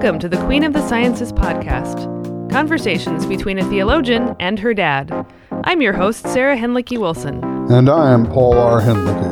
Welcome to the Queen of the Sciences podcast conversations between a theologian and her dad. I'm your host, Sarah Hinlicky Wilson. And I am Paul R. Hinlicky.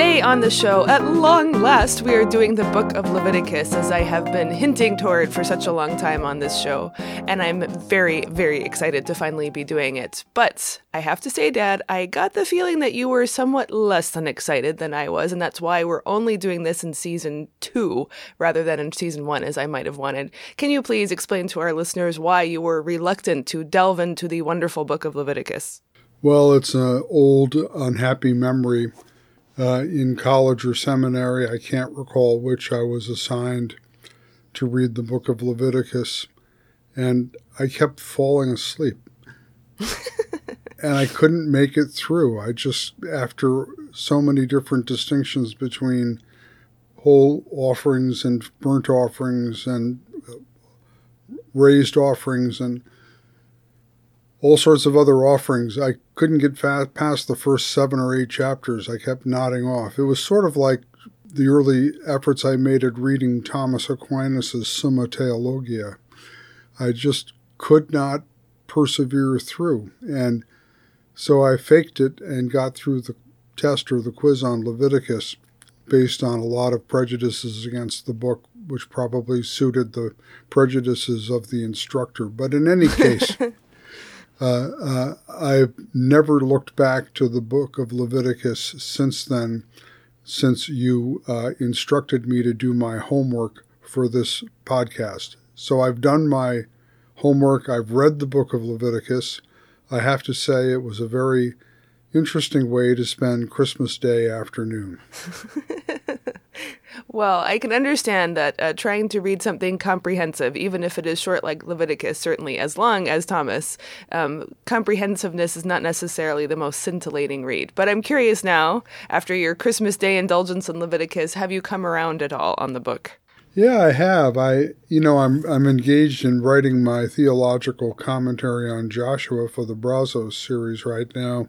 Today on the show, at long last, we are doing the book of Leviticus, as I have been hinting toward for such a long time on this show. And I'm very, very excited to finally be doing it. But I have to say, Dad, I got the feeling that you were somewhat less than excited than I was. And that's why we're only doing this in season two rather than in season one, as I might have wanted. Can you please explain to our listeners why you were reluctant to delve into the wonderful book of Leviticus? Well, it's an old, unhappy memory uh, in college or seminary, I can't recall which, I was assigned to read the book of Leviticus, and I kept falling asleep. and I couldn't make it through. I just, after so many different distinctions between whole offerings and burnt offerings and raised offerings and all sorts of other offerings. I couldn't get fast past the first seven or eight chapters. I kept nodding off. It was sort of like the early efforts I made at reading Thomas Aquinas' Summa Theologia. I just could not persevere through. And so I faked it and got through the test or the quiz on Leviticus based on a lot of prejudices against the book, which probably suited the prejudices of the instructor. But in any case, Uh, uh, I've never looked back to the book of Leviticus since then, since you uh, instructed me to do my homework for this podcast. So I've done my homework. I've read the book of Leviticus. I have to say it was a very interesting way to spend Christmas Day afternoon. Well, I can understand that uh, trying to read something comprehensive, even if it is short like Leviticus, certainly as long as Thomas, um, comprehensiveness is not necessarily the most scintillating read. But I'm curious now, after your Christmas Day indulgence in Leviticus, have you come around at all on the book? Yeah, I have. I, you know, I'm I'm engaged in writing my theological commentary on Joshua for the Brazos series right now.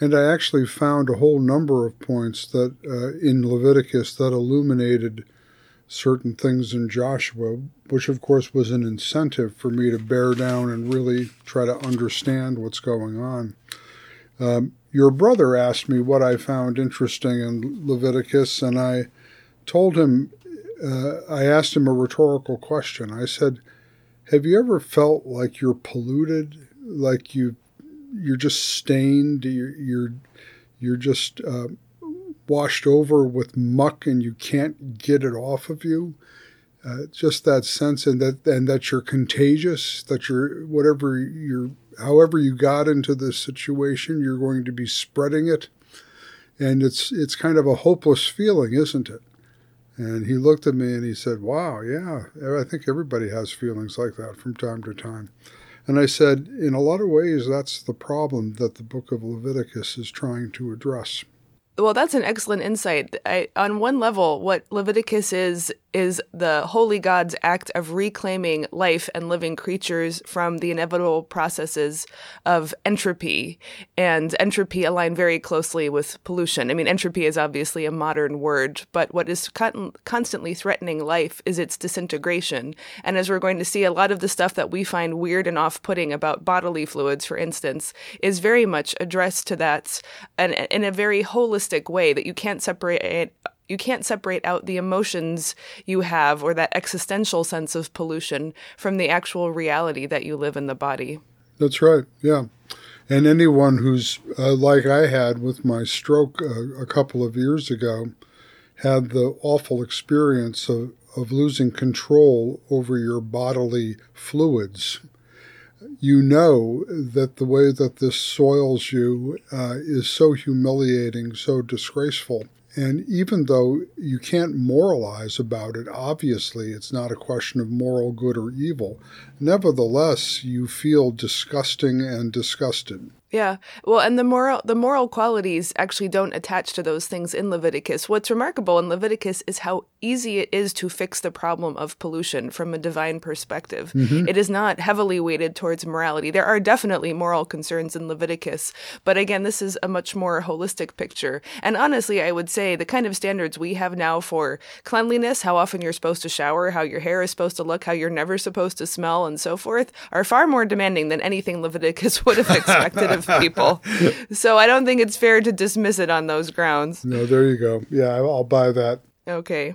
And I actually found a whole number of points that uh, in Leviticus that illuminated certain things in Joshua, which of course was an incentive for me to bear down and really try to understand what's going on. Um, your brother asked me what I found interesting in Leviticus, and I told him, uh, I asked him a rhetorical question. I said, Have you ever felt like you're polluted, like you you're just stained. You're you're, you're just uh, washed over with muck, and you can't get it off of you. Uh, just that sense, and that and that you're contagious. That you're whatever you're, however you got into this situation, you're going to be spreading it, and it's it's kind of a hopeless feeling, isn't it? And he looked at me and he said, "Wow, yeah, I think everybody has feelings like that from time to time." And I said, in a lot of ways, that's the problem that the book of Leviticus is trying to address. Well, that's an excellent insight. I, on one level, what Leviticus is is the holy God's act of reclaiming life and living creatures from the inevitable processes of entropy. And entropy align very closely with pollution. I mean, entropy is obviously a modern word, but what is con- constantly threatening life is its disintegration. And as we're going to see, a lot of the stuff that we find weird and off putting about bodily fluids, for instance, is very much addressed to that and in a very holistic way that you can't separate it you can't separate out the emotions you have or that existential sense of pollution from the actual reality that you live in the body. That's right. Yeah. And anyone who's uh, like I had with my stroke uh, a couple of years ago had the awful experience of, of losing control over your bodily fluids. You know that the way that this soils you uh, is so humiliating, so disgraceful and even though you can't moralize about it, obviously it's not a question of moral good or evil, nevertheless, you feel disgusting and disgusted. Yeah. Well, and the moral the moral qualities actually don't attach to those things in Leviticus. What's remarkable in Leviticus is how easy it is to fix the problem of pollution from a divine perspective. Mm-hmm. It is not heavily weighted towards morality. There are definitely moral concerns in Leviticus, but again, this is a much more holistic picture. And honestly, I would say the kind of standards we have now for cleanliness, how often you're supposed to shower, how your hair is supposed to look, how you're never supposed to smell and so forth are far more demanding than anything Leviticus would have expected of people. So I don't think it's fair to dismiss it on those grounds. No, there you go. Yeah, I'll buy that. Okay.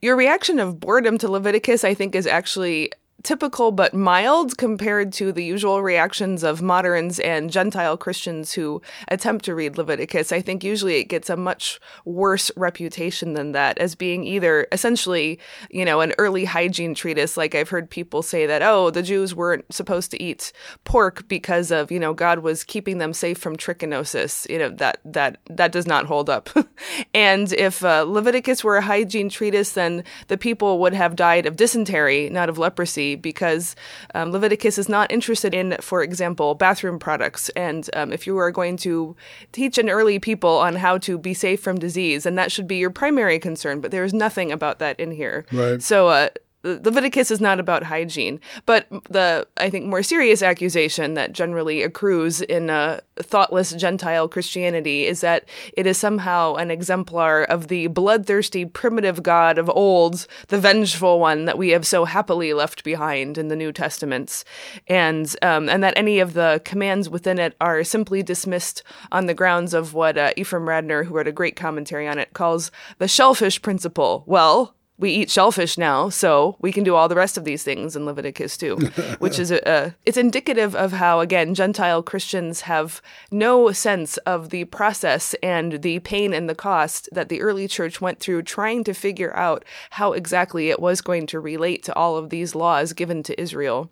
Your reaction of boredom to Leviticus, I think, is actually typical but mild compared to the usual reactions of moderns and Gentile Christians who attempt to read Leviticus. I think usually it gets a much worse reputation than that as being either essentially, you know, an early hygiene treatise. Like I've heard people say that, oh, the Jews weren't supposed to eat pork because of, you know, God was keeping them safe from trichinosis. You know, that, that, that does not hold up. and if uh, Leviticus were a hygiene treatise, then the people would have died of dysentery, not of leprosy because um, Leviticus is not interested in, for example, bathroom products. And um, if you are going to teach an early people on how to be safe from disease, and that should be your primary concern, but there is nothing about that in here. Right. So, uh, Leviticus is not about hygiene, but the I think more serious accusation that generally accrues in a thoughtless Gentile Christianity is that it is somehow an exemplar of the bloodthirsty primitive God of old, the vengeful one that we have so happily left behind in the New Testaments, and um, and that any of the commands within it are simply dismissed on the grounds of what uh, Ephraim Radner, who wrote a great commentary on it, calls the shellfish principle. Well, we eat shellfish now, so we can do all the rest of these things in Leviticus too, which is a, a, it's indicative of how again Gentile Christians have no sense of the process and the pain and the cost that the early church went through trying to figure out how exactly it was going to relate to all of these laws given to Israel,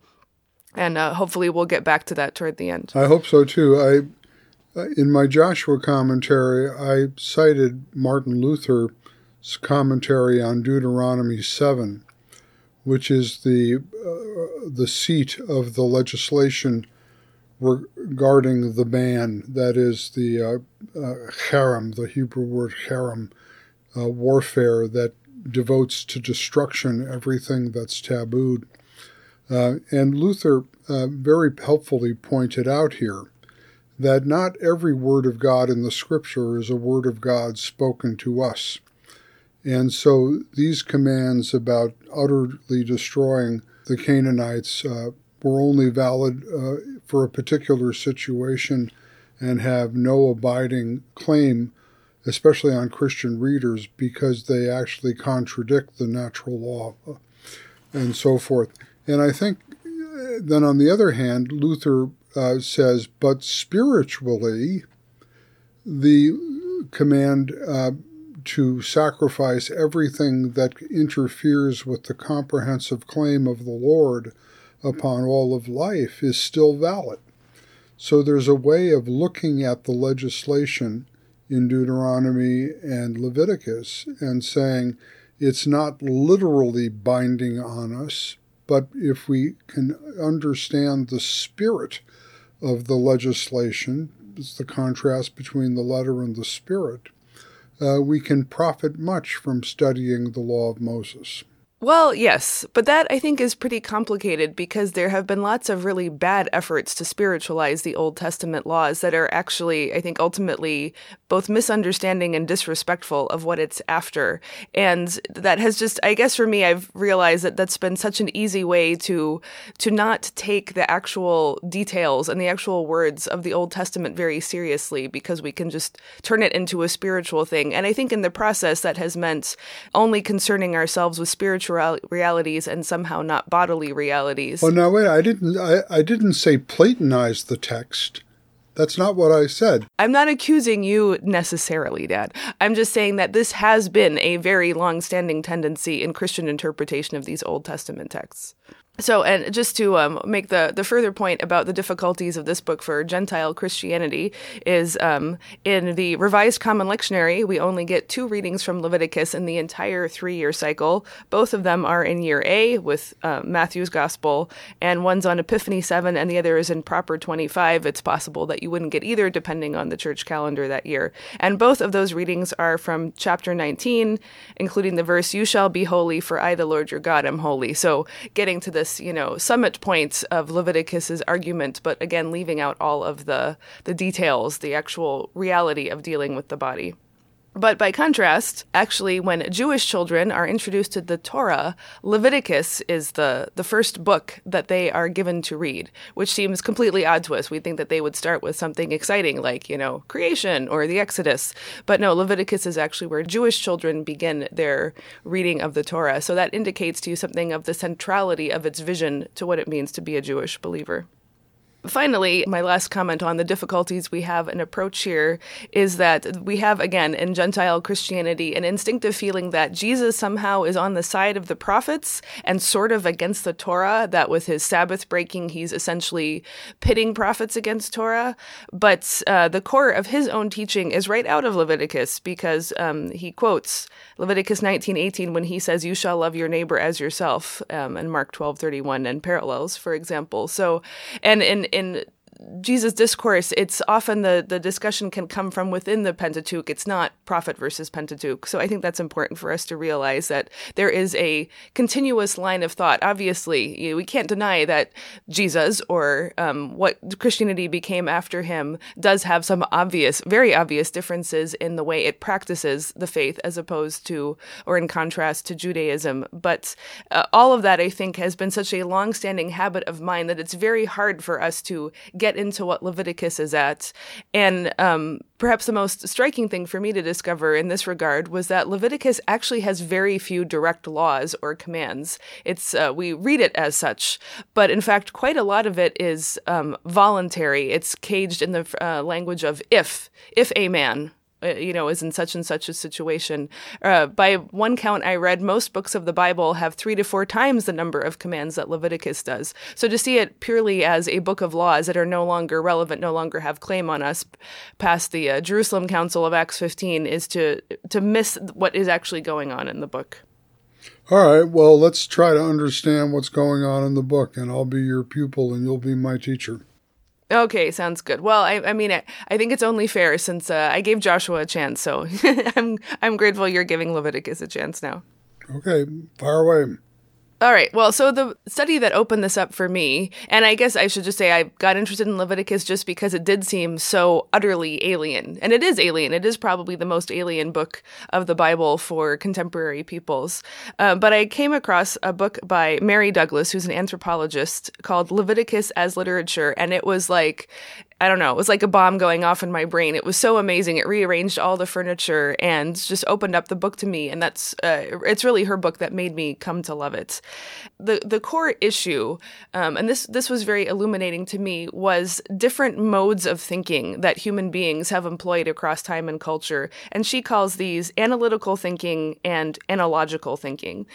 and uh, hopefully we'll get back to that toward the end. I hope so too. I in my Joshua commentary I cited Martin Luther commentary on Deuteronomy 7, which is the, uh, the seat of the legislation regarding the ban, that is the uh, uh, herem, the Hebrew word herem, uh, warfare that devotes to destruction everything that's tabooed. Uh, and Luther uh, very helpfully pointed out here that not every word of God in the scripture is a word of God spoken to us. And so these commands about utterly destroying the Canaanites uh, were only valid uh, for a particular situation and have no abiding claim, especially on Christian readers, because they actually contradict the natural law uh, and so forth. And I think uh, then on the other hand, Luther uh, says, but spiritually, the command uh, to sacrifice everything that interferes with the comprehensive claim of the Lord upon all of life is still valid. So there's a way of looking at the legislation in Deuteronomy and Leviticus and saying it's not literally binding on us, but if we can understand the spirit of the legislation, it's the contrast between the letter and the spirit, uh, we can profit much from studying the law of Moses. Well, yes, but that I think is pretty complicated because there have been lots of really bad efforts to spiritualize the Old Testament laws that are actually, I think, ultimately both misunderstanding and disrespectful of what it's after. And that has just, I guess for me, I've realized that that's been such an easy way to to not take the actual details and the actual words of the Old Testament very seriously because we can just turn it into a spiritual thing. And I think in the process that has meant only concerning ourselves with spiritual realities and somehow not bodily realities. Oh no, wait! I didn't. I, I didn't say Platonize the text. That's not what I said. I'm not accusing you necessarily, Dad. I'm just saying that this has been a very long-standing tendency in Christian interpretation of these Old Testament texts. So, and just to um, make the, the further point about the difficulties of this book for Gentile Christianity, is um, in the Revised Common Lectionary, we only get two readings from Leviticus in the entire three year cycle. Both of them are in year A with uh, Matthew's Gospel, and one's on Epiphany 7, and the other is in Proper 25. It's possible that you wouldn't get either depending on the church calendar that year. And both of those readings are from chapter 19, including the verse, You shall be holy, for I, the Lord your God, am holy. So, getting to this, you know, summit point of Leviticus's argument, but again, leaving out all of the the details, the actual reality of dealing with the body. But by contrast, actually, when Jewish children are introduced to the Torah, Leviticus is the, the first book that they are given to read, which seems completely odd to us. We think that they would start with something exciting like, you know, creation or the Exodus. But no, Leviticus is actually where Jewish children begin their reading of the Torah. So that indicates to you something of the centrality of its vision to what it means to be a Jewish believer. Finally, my last comment on the difficulties we have in approach here is that we have, again, in Gentile Christianity, an instinctive feeling that Jesus somehow is on the side of the prophets and sort of against the Torah, that with his Sabbath breaking, he's essentially pitting prophets against Torah. But uh, the core of his own teaching is right out of Leviticus because um, he quotes Leviticus 19:18 when he says, "You shall love your neighbor as yourself," um, and Mark 12:31 and parallels, for example. So, and in in Jesus' discourse, it's often the, the discussion can come from within the Pentateuch. It's not prophet versus Pentateuch. So I think that's important for us to realize that there is a continuous line of thought. Obviously, you know, we can't deny that Jesus or um, what Christianity became after him does have some obvious, very obvious differences in the way it practices the faith as opposed to, or in contrast to Judaism. But uh, all of that, I think, has been such a long-standing habit of mine that it's very hard for us to get into what Leviticus is at. And um, perhaps the most striking thing for me to discover in this regard was that Leviticus actually has very few direct laws or commands. It's uh, we read it as such, but in fact, quite a lot of it is um, voluntary. It's caged in the uh, language of if, if a man you know, is in such and such a situation. Uh, by one count I read, most books of the Bible have three to four times the number of commands that Leviticus does. So to see it purely as a book of laws that are no longer relevant, no longer have claim on us past the uh, Jerusalem Council of Acts 15 is to, to miss what is actually going on in the book. All right, well, let's try to understand what's going on in the book, and I'll be your pupil and you'll be my teacher. Okay, sounds good. Well, I, I mean, I, I think it's only fair since uh, I gave Joshua a chance, so I'm I'm grateful you're giving Leviticus a chance now. Okay, fire away. All right. Well, so the study that opened this up for me, and I guess I should just say I got interested in Leviticus just because it did seem so utterly alien. And it is alien. It is probably the most alien book of the Bible for contemporary peoples. Uh, but I came across a book by Mary Douglas, who's an anthropologist, called Leviticus as Literature. And it was like, I don't know, it was like a bomb going off in my brain. It was so amazing. It rearranged all the furniture and just opened up the book to me. And that's, uh, it's really her book that made me come to love it. The, the core issue, um, and this, this was very illuminating to me, was different modes of thinking that human beings have employed across time and culture. And she calls these analytical thinking and analogical thinking.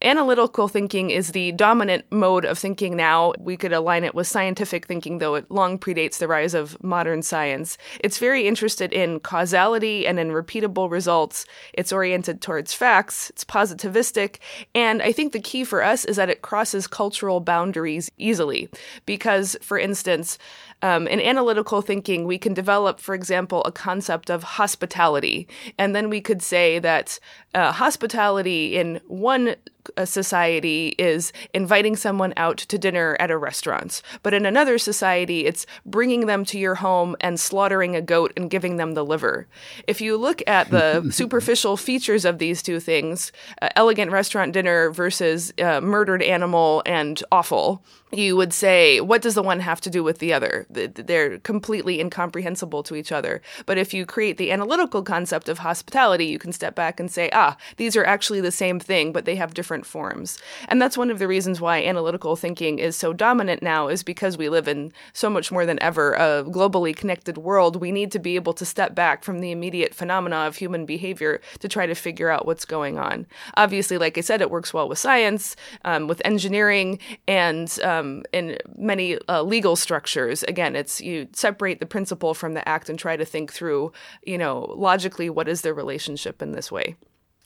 Analytical thinking is the dominant mode of thinking now. We could align it with scientific thinking, though it long predates the rise of modern science. It's very interested in causality and in repeatable results. It's oriented towards facts, it's positivistic, and I think the key for us is that it crosses cultural boundaries easily. Because, for instance, um, in analytical thinking, we can develop, for example, a concept of hospitality. And then we could say that uh, hospitality in one society is inviting someone out to dinner at a restaurant. But in another society, it's bringing them to your home and slaughtering a goat and giving them the liver. If you look at the superficial features of these two things, uh, elegant restaurant dinner versus uh, murdered animal and offal, you would say, what does the one have to do with the other? They're completely incomprehensible to each other. But if you create the analytical concept of hospitality, you can step back and say, ah, these are actually the same thing, but they have different forms. And that's one of the reasons why analytical thinking is so dominant now, is because we live in so much more than ever a globally connected world. We need to be able to step back from the immediate phenomena of human behavior to try to figure out what's going on. Obviously, like I said, it works well with science, um, with engineering, and um, in many uh, legal structures, again, it's you separate the principle from the act and try to think through, you know, logically what is their relationship in this way.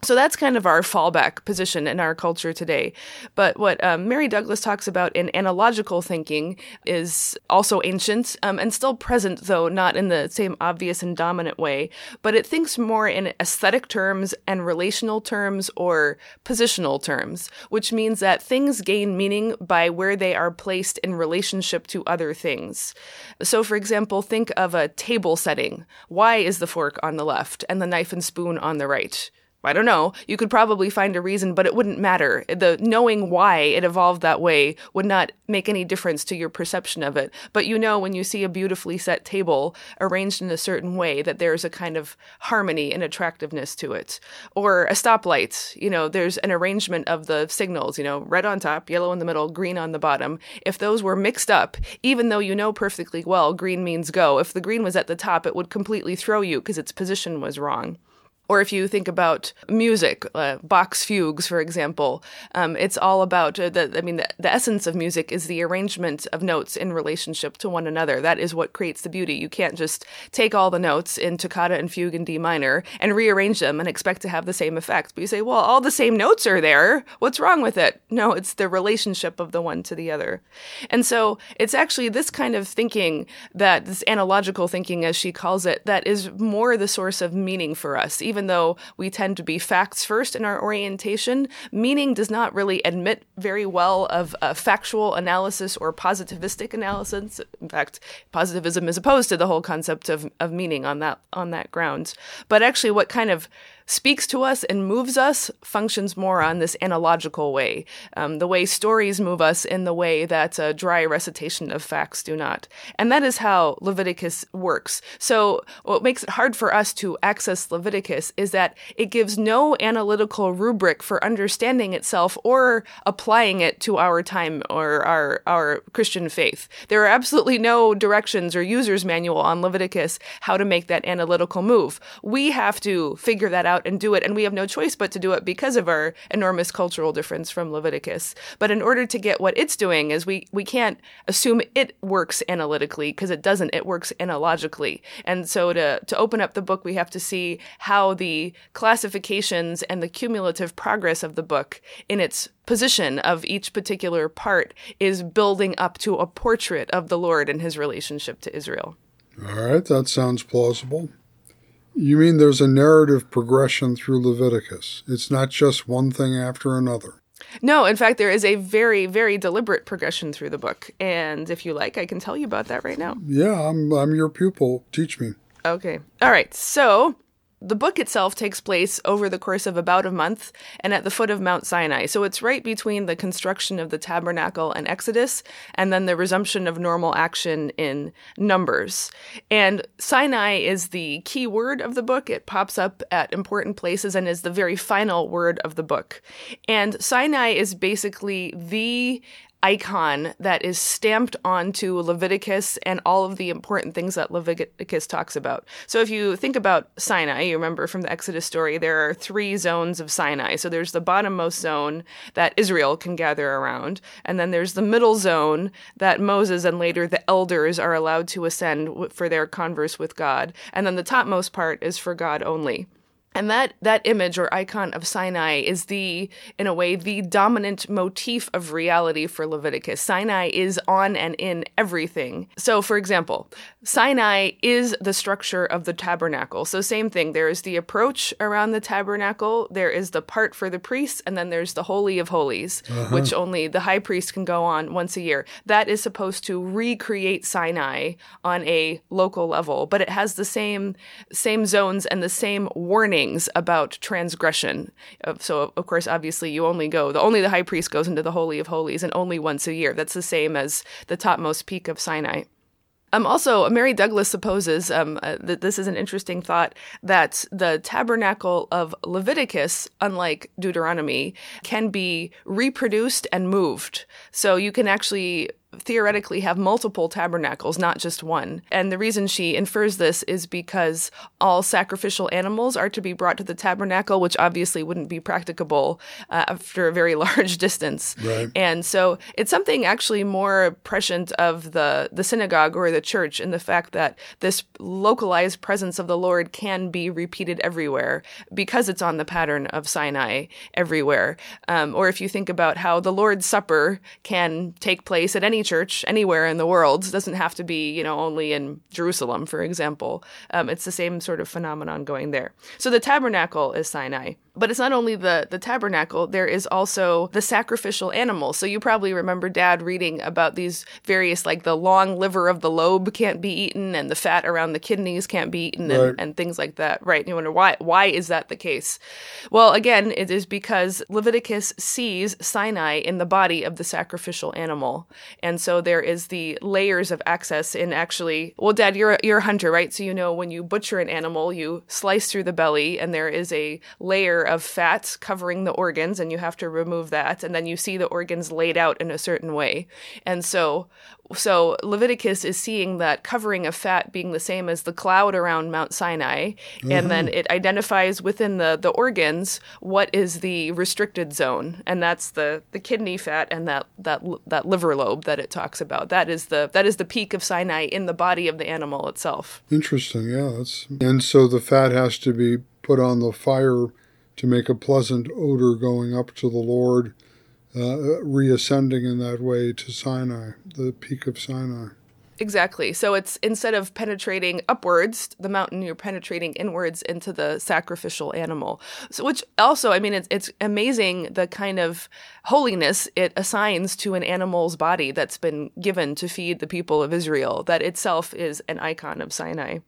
So that's kind of our fallback position in our culture today. But what um, Mary Douglas talks about in analogical thinking is also ancient um, and still present, though not in the same obvious and dominant way. But it thinks more in aesthetic terms and relational terms or positional terms, which means that things gain meaning by where they are placed in relationship to other things. So, for example, think of a table setting. Why is the fork on the left and the knife and spoon on the right? I don't know. You could probably find a reason, but it wouldn't matter. The knowing why it evolved that way would not make any difference to your perception of it. But you know when you see a beautifully set table arranged in a certain way that there's a kind of harmony and attractiveness to it. Or a stoplight, you know, there's an arrangement of the signals, you know, red on top, yellow in the middle, green on the bottom. If those were mixed up, even though you know perfectly well green means go, if the green was at the top, it would completely throw you because its position was wrong. Or if you think about music, uh, Bach's fugues, for example, um, it's all about uh, the. I mean, the, the, essence of music is the arrangement of notes in relationship to one another. That is what creates the beauty. You can't just take all the notes in toccata and fugue in D minor and rearrange them and expect to have the same effect. But you say, well, all the same notes are there. What's wrong with it? No, it's the relationship of the one to the other. And so it's actually this kind of thinking that this analogical thinking, as she calls it, that is more the source of meaning for us even though we tend to be facts first in our orientation, meaning does not really admit very well of factual analysis or positivistic analysis. In fact, positivism is opposed to the whole concept of, of meaning on that on that ground. But actually, what kind of speaks to us and moves us functions more on this analogical way, um, the way stories move us in the way that a dry recitation of facts do not. And that is how Leviticus works. So, what makes it hard for us to access Leviticus is that it gives no analytical rubric for understanding itself or applying it to our time or our, our Christian faith. There are absolutely no directions or user's manual on Leviticus how to make that analytical move. We have to figure that out out and do it. And we have no choice but to do it because of our enormous cultural difference from Leviticus. But in order to get what it's doing is we, we can't assume it works analytically because it doesn't. It works analogically. And so to, to open up the book, we have to see how the classifications and the cumulative progress of the book in its position of each particular part is building up to a portrait of the Lord and his relationship to Israel. All right, that sounds plausible. You mean there's a narrative progression through Leviticus? It's not just one thing after another. No, in fact, there is a very, very deliberate progression through the book. And if you like, I can tell you about that right now. Yeah, I'm, I'm your pupil. Teach me. Okay. All right. So the book itself takes place over the course of about a month and at the foot of Mount Sinai. So it's right between the construction of the tabernacle and Exodus and then the resumption of normal action in Numbers. And Sinai is the key word of the book. It pops up at important places and is the very final word of the book. And Sinai is basically the icon that is stamped onto Leviticus and all of the important things that Leviticus talks about. So if you think about Sinai, you remember from the Exodus story, there are three zones of Sinai. So there's the bottommost zone that Israel can gather around, and then there's the middle zone that Moses and later the elders are allowed to ascend for their converse with God, and then the topmost part is for God only. And that, that image or icon of Sinai is the, in a way, the dominant motif of reality for Leviticus. Sinai is on and in everything. So, for example, Sinai is the structure of the tabernacle. So, same thing. There is the approach around the tabernacle, there is the part for the priests, and then there's the Holy of Holies, uh-huh. which only the high priest can go on once a year. That is supposed to recreate Sinai on a local level, but it has the same, same zones and the same warning about transgression. So, of course, obviously, you only go, the only the high priest goes into the Holy of Holies and only once a year. That's the same as the topmost peak of Sinai. Um, also, Mary Douglas supposes um, uh, that this is an interesting thought that the tabernacle of Leviticus, unlike Deuteronomy, can be reproduced and moved. So you can actually theoretically have multiple tabernacles, not just one. And the reason she infers this is because all sacrificial animals are to be brought to the tabernacle, which obviously wouldn't be practicable uh, after a very large distance. Right. And so it's something actually more prescient of the, the synagogue or the church in the fact that this localized presence of the Lord can be repeated everywhere because it's on the pattern of Sinai everywhere. Um, or if you think about how the Lord's Supper can take place at any church anywhere in the world. It doesn't have to be, you know, only in Jerusalem, for example. Um, it's the same sort of phenomenon going there. So the tabernacle is Sinai. But it's not only the, the tabernacle, there is also the sacrificial animal. So you probably remember dad reading about these various, like the long liver of the lobe can't be eaten and the fat around the kidneys can't be eaten and, Right. and things like that. Right. You wonder why, why is that the case? Well, again, it is because Leviticus sees Sinai in the body of the sacrificial animal. And so there is the layers of access in actually, well, dad, you're, a- you're a hunter, right? So you know when you butcher an animal, you slice through the belly and there is a layer of fat covering the organs and you have to remove that. And then you see the organs laid out in a certain way. And so so Leviticus is seeing that covering of fat being the same as the cloud around Mount Sinai, and then mm-hmm. it identifies within the, the organs what is the restricted zone, and that's the, the kidney fat and that, that that liver lobe that it talks about. That is the that is the peak of Sinai in the body of the animal itself. Interesting, yeah. That's, and so the fat has to be put on the fire to make a pleasant odor going up to the Lord, uh, reascending in that way to Sinai, the peak of Sinai. Exactly. So it's instead of penetrating upwards the mountain, you're penetrating inwards into the sacrificial animal. So, which also, I mean, it's it's amazing the kind of holiness it assigns to an animal's body that's been given to feed the people of Israel. That itself is an icon of Sinai.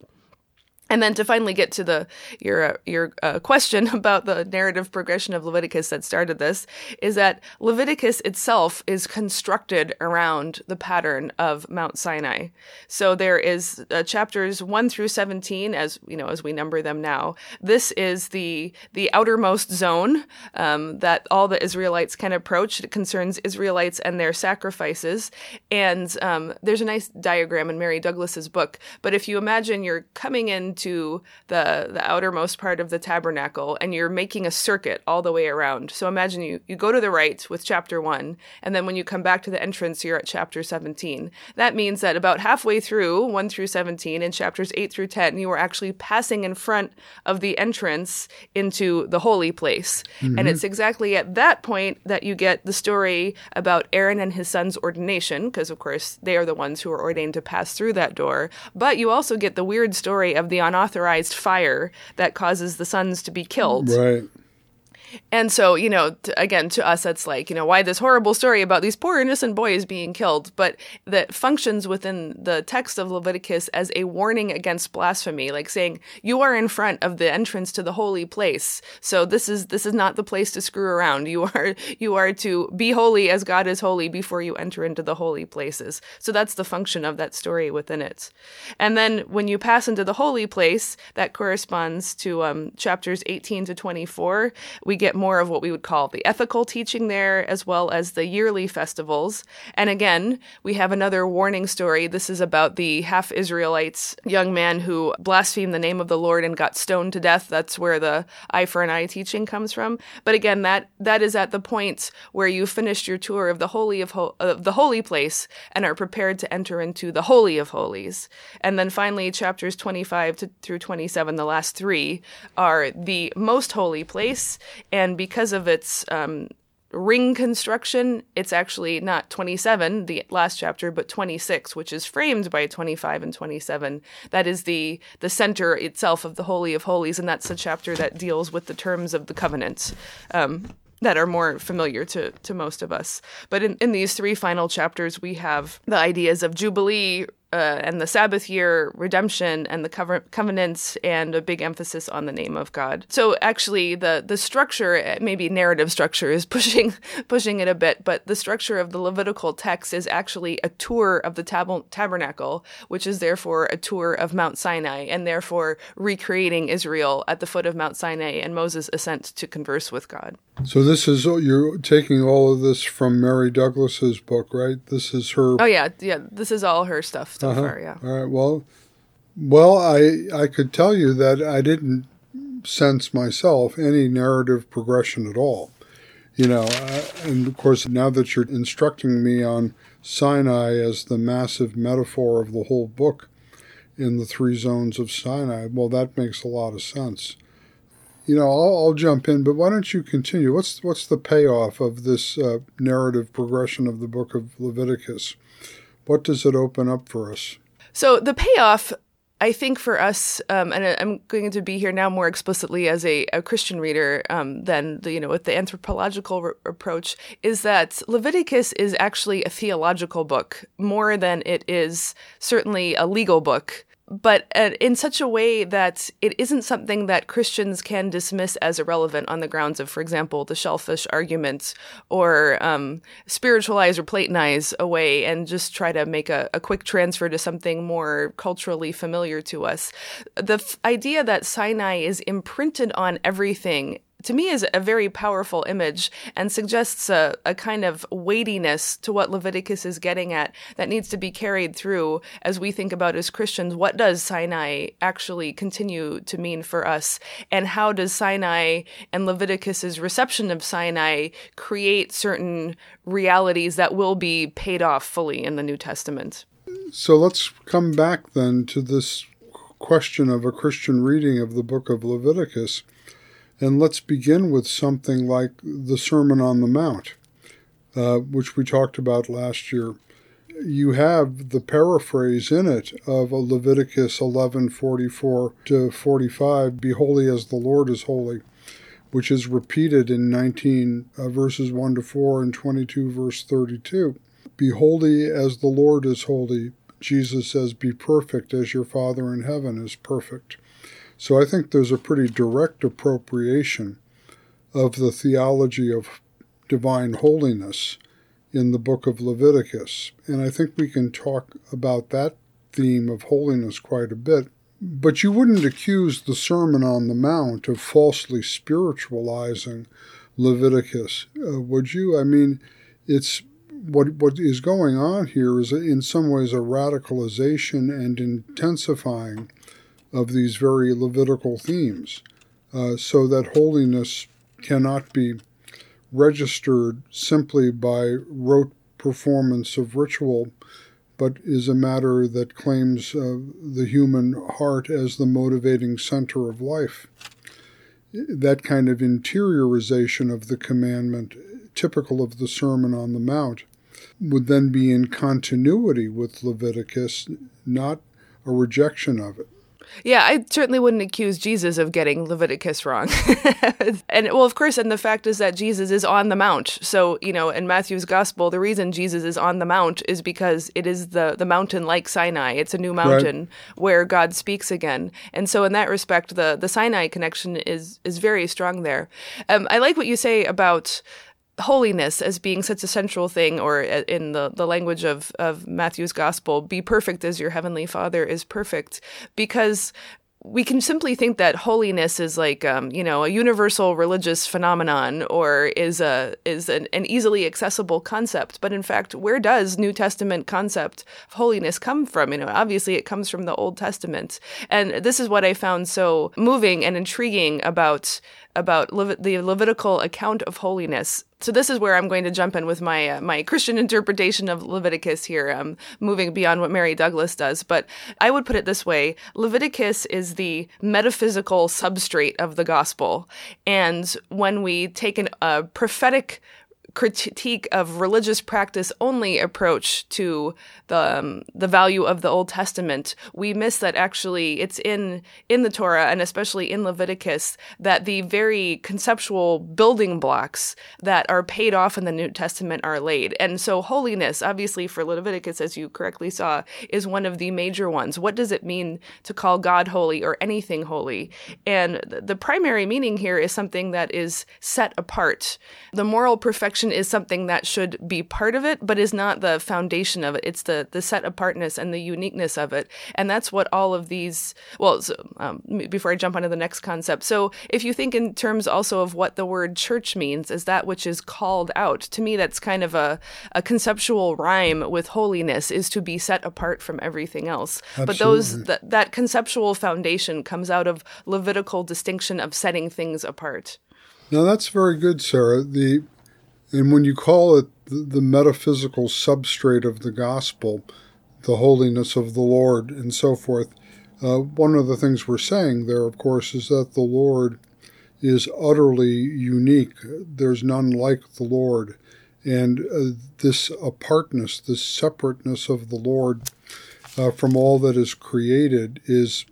And then to finally get to the your uh, your uh, question about the narrative progression of Leviticus that started this is that Leviticus itself is constructed around the pattern of Mount Sinai. So there is uh, chapters 1 through 17 as you know as we number them now. This is the the outermost zone um, that all the Israelites can approach. It concerns Israelites and their sacrifices. And um, there's a nice diagram in Mary Douglas's book. But if you imagine you're coming into the the outermost part of the tabernacle and you're making a circuit all the way around. So imagine you you go to the right with chapter 1 and then when you come back to the entrance you're at chapter 17. That means that about halfway through 1 through 17 in chapters 8 through 10 you are actually passing in front of the entrance into the holy place. And mm-hmm. it's exactly at that point that you get the story about Aaron and his son's ordination because of course they are the ones who are ordained to pass through that door. But you also get the weird story of the unauthorized fire that causes the sons to be killed. Right. And so, you know, again, to us, it's like, you know, why this horrible story about these poor innocent boys being killed, but that functions within the text of Leviticus as a warning against blasphemy, like saying, you are in front of the entrance to the holy place. So this is, this is not the place to screw around. You are, you are to be holy as God is holy before you enter into the holy places. So that's the function of that story within it. And then when you pass into the holy place, that corresponds to um, chapters 18 to 24. We get more of what we would call the ethical teaching there, as well as the yearly festivals. And again, we have another warning story. This is about the half Israelites young man who blasphemed the name of the Lord and got stoned to death. That's where the eye for an eye teaching comes from. But again, that that is at the point where you finished your tour of the holy of, ho- of the holy place and are prepared to enter into the holy of holies. And then finally, chapters 25 to, through 27, the last three, are the most holy place. And because of its um, ring construction, it's actually not 27, the last chapter, but 26, which is framed by 25 and 27. That is the the center itself of the Holy of Holies, and that's the chapter that deals with the terms of the covenant. Um, that are more familiar to, to most of us. But in, in these three final chapters, we have the ideas of Jubilee, uh, and the Sabbath year, redemption, and the covenants, and a big emphasis on the name of God. So actually, the the structure, maybe narrative structure, is pushing pushing it a bit, but the structure of the Levitical text is actually a tour of the tab- tabernacle, which is therefore a tour of Mount Sinai, and therefore recreating Israel at the foot of Mount Sinai and Moses' ascent to converse with God. So this is you're taking all of this from Mary Douglas's book, right? This is her. Oh yeah, yeah. This is all her stuff so uh-huh. far. Yeah. All right. Well, well, I I could tell you that I didn't sense myself any narrative progression at all. You know, and of course, now that you're instructing me on Sinai as the massive metaphor of the whole book in the three zones of Sinai, well, that makes a lot of sense. You know, I'll, I'll jump in, but why don't you continue? What's what's the payoff of this uh, narrative progression of the book of Leviticus? What does it open up for us? So the payoff I think for us, um, and I'm going to be here now more explicitly as a, a Christian reader um, than the, you know with the anthropological re- approach, is that Leviticus is actually a theological book more than it is certainly a legal book but uh, in such a way that it isn't something that Christians can dismiss as irrelevant on the grounds of, for example, the shellfish argument or um, spiritualize or platonize away and just try to make a, a, quick transfer to something more culturally familiar to us. The f- idea that Sinai is imprinted on everything to me is a very powerful image and suggests a, a kind of weightiness to what Leviticus is getting at that needs to be carried through as we think about as Christians what does Sinai actually continue to mean for us and how does Sinai and Leviticus's reception of Sinai create certain realities that will be paid off fully in the New Testament. So let's come back then to this question of a Christian reading of the book of Leviticus. And let's begin with something like the Sermon on the Mount, uh, which we talked about last year. You have the paraphrase in it of Leviticus 11:44 to 45, "Be holy as the Lord is holy," which is repeated in 19 uh, verses 1 to 4 and 22 verse 32. "Be holy as the Lord is holy." Jesus says, "Be perfect as your Father in heaven is perfect." So I think there's a pretty direct appropriation of the theology of divine holiness in the book of Leviticus. And I think we can talk about that theme of holiness quite a bit. But you wouldn't accuse the Sermon on the Mount of falsely spiritualizing Leviticus, uh, would you? I mean, it's what what is going on here is in some ways a radicalization and intensifying of these very Levitical themes, uh, so that holiness cannot be registered simply by rote performance of ritual, but is a matter that claims uh, the human heart as the motivating center of life. That kind of interiorization of the commandment, typical of the Sermon on the Mount, would then be in continuity with Leviticus, not a rejection of it. Yeah, I certainly wouldn't accuse Jesus of getting Leviticus wrong. and well, of course, and the fact is that Jesus is on the mount. So, you know, in Matthew's gospel, the reason Jesus is on the mount is because it is the the mountain like Sinai. It's a new mountain right. where God speaks again. And so in that respect, the the Sinai connection is is very strong there. Um, I like what you say about holiness as being such a central thing, or in the, the language of, of Matthew's gospel, be perfect as your heavenly Father is perfect, because we can simply think that holiness is like um, you know a universal religious phenomenon or is a is an, an, easily accessible concept. But in fact where does new testament concept of holiness come from? You know obviously it comes from the old testament. And this is what i found so moving and intriguing about about Levit- the Levitical account of holiness. So this is where I'm going to jump in with my uh, my Christian interpretation of Leviticus here, um, moving beyond what Mary Douglas does. But I would put it this way: Leviticus is the metaphysical substrate of the gospel, and when we take a prophetic critique of religious practice only approach to the um, the value of the Old Testament, we miss that actually it's in in the Torah and especially in Leviticus that the very conceptual building blocks that are paid off in the New Testament are laid. And so holiness, obviously for Leviticus, as you correctly saw, is one of the major ones. What does it mean to call God holy or anything holy? And the primary meaning here is something that is set apart. The moral perfection is something that should be part of it, but is not the foundation of it. It's the the set apartness and the uniqueness of it, and that's what all of these. Well, so, um, before I jump onto the next concept, so if you think in terms also of what the word church means, is that which is called out, to me that's kind of a a conceptual rhyme with holiness is to be set apart from everything else. Absolutely. But those that that conceptual foundation comes out of Levitical distinction of setting things apart. Now that's very good, Sarah. The and when you call it the, metaphysical substrate of the gospel, the holiness of the Lord, and so forth, uh, one of the things we're saying there, of course, is that the Lord is utterly unique. There's none like the Lord. And uh, this apartness, this separateness of the Lord uh, from all that is created is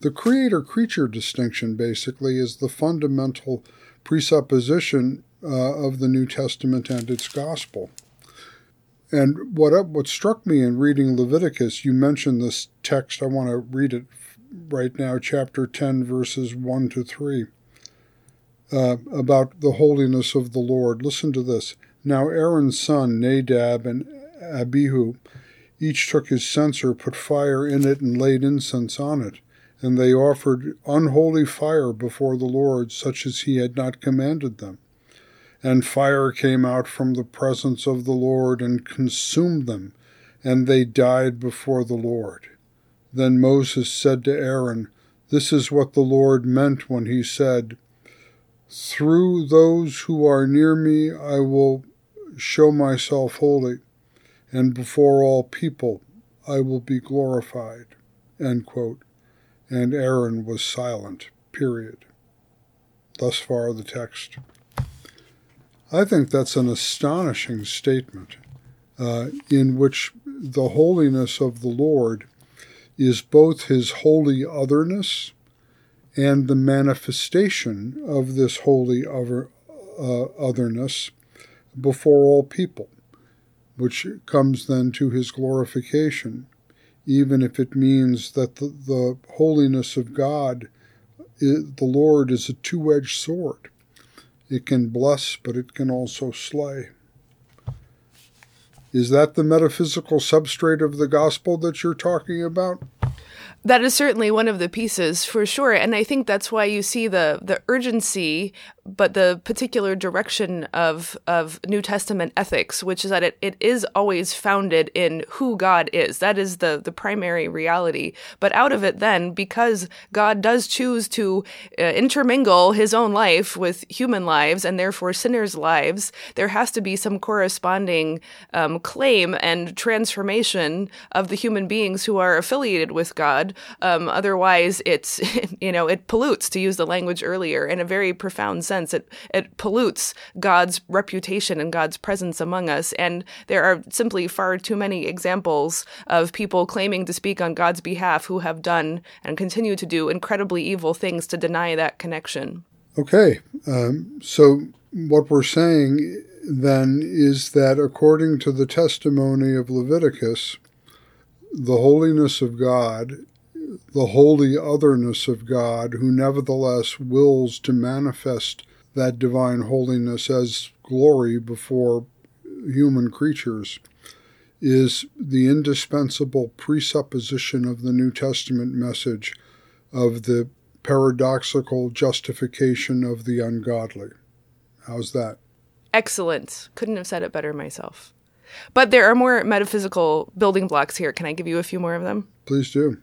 the creator creature distinction, basically, is the fundamental presupposition uh, of the New Testament and its gospel. And what what struck me in reading Leviticus, you mentioned this text. I want to read it right now, chapter ten, verses one to three, uh, about the holiness of the Lord. Listen to this. Now Aaron's son Nadab and Abihu each took his censer, put fire in it, and laid incense on it. And they offered unholy fire before the Lord, such as he had not commanded them. And fire came out from the presence of the Lord and consumed them, and they died before the Lord. Then Moses said to Aaron, This is what the Lord meant when he said, Through those who are near me I will show myself holy, and before all people I will be glorified. And Aaron was silent. Period. Thus far the text. I think that's an astonishing statement uh, in which the holiness of the Lord is both his holy otherness and the manifestation of this holy other, uh, otherness before all people, which comes then to his glorification, even if it means that the, the holiness of God, the Lord, is a two edged sword it can bless, but it can also slay. Is that the metaphysical substrate of the gospel that you're talking about? That is certainly one of the pieces for sure. And I think that's why you see the the urgency but the particular direction of of New Testament ethics, which is that it, it is always founded in who God is. That is the the primary reality. But out of it, then, because God does choose to uh, intermingle His own life with human lives and therefore sinners' lives, there has to be some corresponding um, claim and transformation of the human beings who are affiliated with God. Um, otherwise, it's you know it pollutes, to use the language earlier, in a very profound sense sense. It it pollutes God's reputation and God's presence among us. And there are simply far too many examples of people claiming to speak on God's behalf who have done and continue to do incredibly evil things to deny that connection. Okay, um, so what we're saying then is that according to the testimony of Leviticus, the holiness of God the holy otherness of God, who nevertheless wills to manifest that divine holiness as glory before human creatures, is the indispensable presupposition of the New Testament message of the paradoxical justification of the ungodly. How's that? Excellent. Couldn't have said it better myself. But there are more metaphysical building blocks here. Can I give you a few more of them? Please do.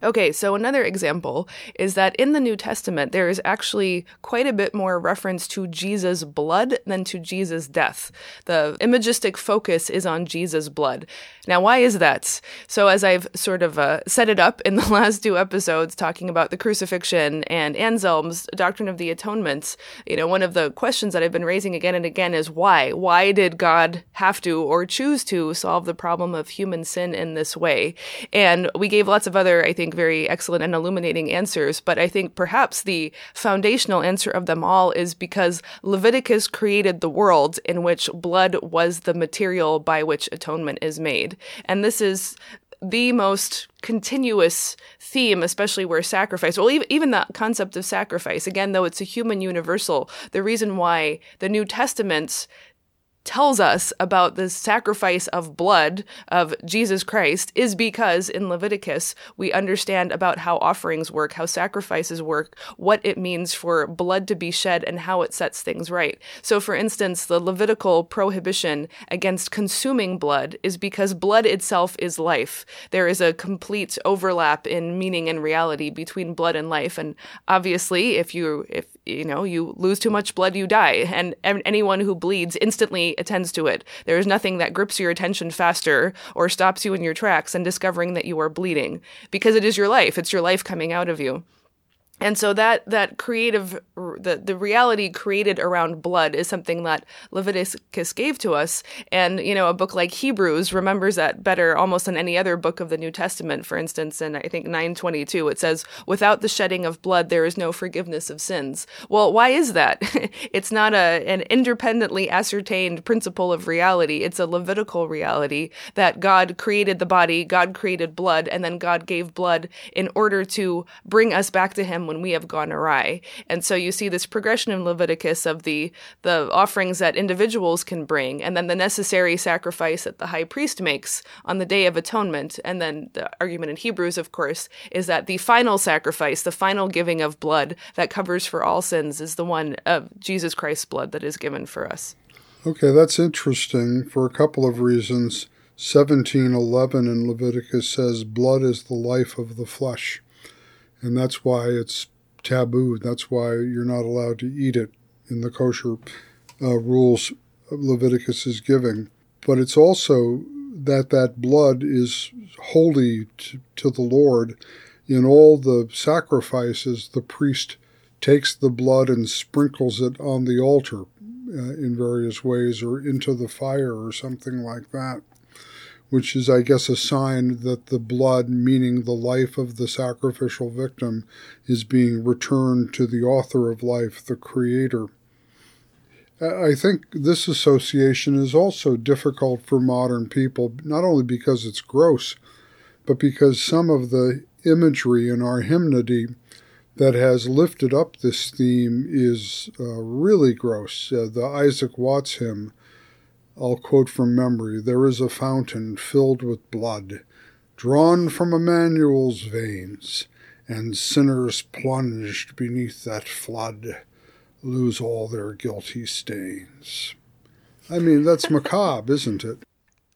Okay, so another example is that in the New Testament, there is actually quite a bit more reference to Jesus' blood than to Jesus' death. The imagistic focus is on Jesus' blood. Now, why is that? So, as I've sort of uh, set it up in the last two episodes, talking about the crucifixion and Anselm's doctrine of the atonement, you know, one of the questions that I've been raising again and again is why? Why did God have to or choose to solve the problem of human sin in this way? And we gave lots of other, I think, think, very excellent and illuminating answers. But I think perhaps the foundational answer of them all is because Leviticus created the world in which blood was the material by which atonement is made. And this is the most continuous theme, especially where sacrifice, well, even, even the concept of sacrifice, again, though it's a human universal, the reason why the New Testaments tells us about the sacrifice of blood of Jesus Christ is because in Leviticus we understand about how offerings work, how sacrifices work, what it means for blood to be shed, and how it sets things right. So, for instance, the Levitical prohibition against consuming blood is because blood itself is life. There is a complete overlap in meaning and reality between blood and life, and obviously, if you if you know you lose too much blood, you die, and anyone who bleeds instantly attends to it. There is nothing that grips your attention faster or stops you in your tracks than discovering that you are bleeding because it is your life. It's your life coming out of you and so that that creative the the reality created around blood is something that Leviticus gave to us. And you know a book like Hebrews remembers that better almost than any other book of the New Testament. For instance in I think 922 it says without the shedding of blood there is no forgiveness of sins. Well why is that? It's not a an independently ascertained principle of reality. It's a levitical reality that God created the body God created blood and then God gave blood in order to bring us back to him when we have gone awry. And so you see this progression in Leviticus of the the offerings that individuals can bring, and then the necessary sacrifice that the high priest makes on the Day of Atonement. And then the argument in Hebrews, of course, is that the final sacrifice, the final giving of blood that covers for all sins, is the one of Jesus Christ's blood that is given for us. Okay, that's interesting for a couple of reasons. 1711 in Leviticus says, Blood is the life of the flesh and that's why it's taboo. That's why you're not allowed to eat it in the kosher uh, rules Leviticus is giving. But it's also that that blood is holy to, to the Lord. In all the sacrifices, the priest takes the blood and sprinkles it on the altar uh, in various ways or into the fire or something like that which is, I guess, a sign that the blood, meaning the life of the sacrificial victim, is being returned to the author of life, the Creator. I think this association is also difficult for modern people, not only because it's gross, but because some of the imagery in our hymnody that has lifted up this theme is uh, really gross. Uh, the Isaac Watts hymn, I'll quote from memory There is a fountain filled with blood, drawn from Emmanuel's veins, and sinners plunged beneath that flood lose all their guilty stains. I mean, that's macabre, isn't it?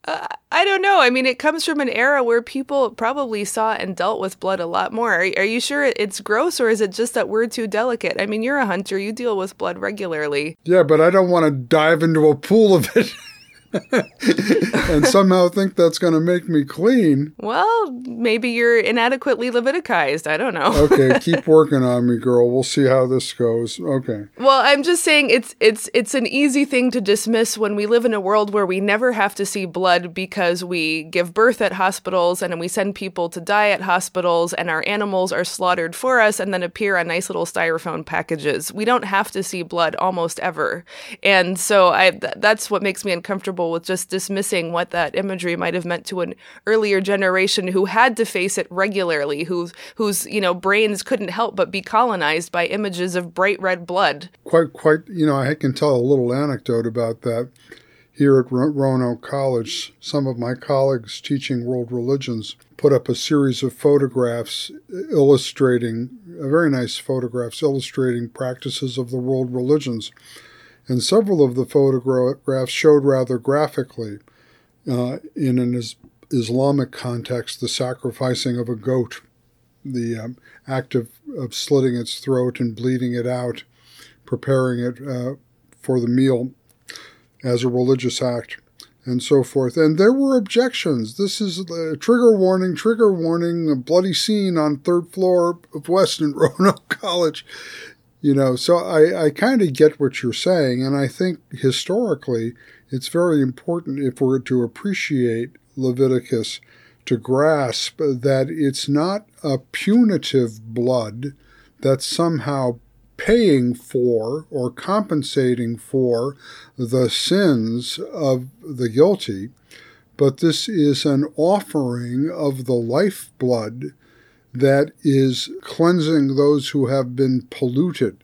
Uh, I don't know. I mean, it comes from an era where people probably saw and dealt with blood a lot more. Are, are, you sure it's gross or is it just that we're too delicate? I mean, you're a hunter, you deal with blood regularly. Yeah, but I don't want to dive into a pool of it. and somehow think that's going to make me clean. Well, maybe you're inadequately Leviticized. I don't know. okay, keep working on me, girl. We'll see how this goes. Okay. Well, I'm just saying it's it's it's an easy thing to dismiss when we live in a world where we never have to see blood because we give birth at hospitals and we send people to die at hospitals and our animals are slaughtered for us and then appear on nice little styrofoam packages. We don't have to see blood almost ever. And so I th- that's what makes me uncomfortable with just dismissing what that imagery might have meant to an earlier generation who had to face it regularly, whose whose you know brains couldn't help but be colonized by images of bright red blood. Quite, quite. You know, I can tell a little anecdote about that. Here at Roanoke College, some of my colleagues teaching world religions put up a series of photographs illustrating, very nice photographs illustrating practices of the world religions and several of the photographs showed rather graphically, uh, in an is- Islamic context, the sacrificing of a goat the um, act of, of slitting its throat and bleeding it out, preparing it uh, for the meal as a religious act and so forth. And there were objections. This is a trigger warning, trigger warning, a bloody scene on third floor of Weston Roanoke College. You know, so I, I kind of get what you're saying. And I think historically, it's very important if we're to appreciate Leviticus to grasp that it's not a punitive blood that's somehow paying for or compensating for the sins of the guilty, but this is an offering of the lifeblood that is cleansing those who have been polluted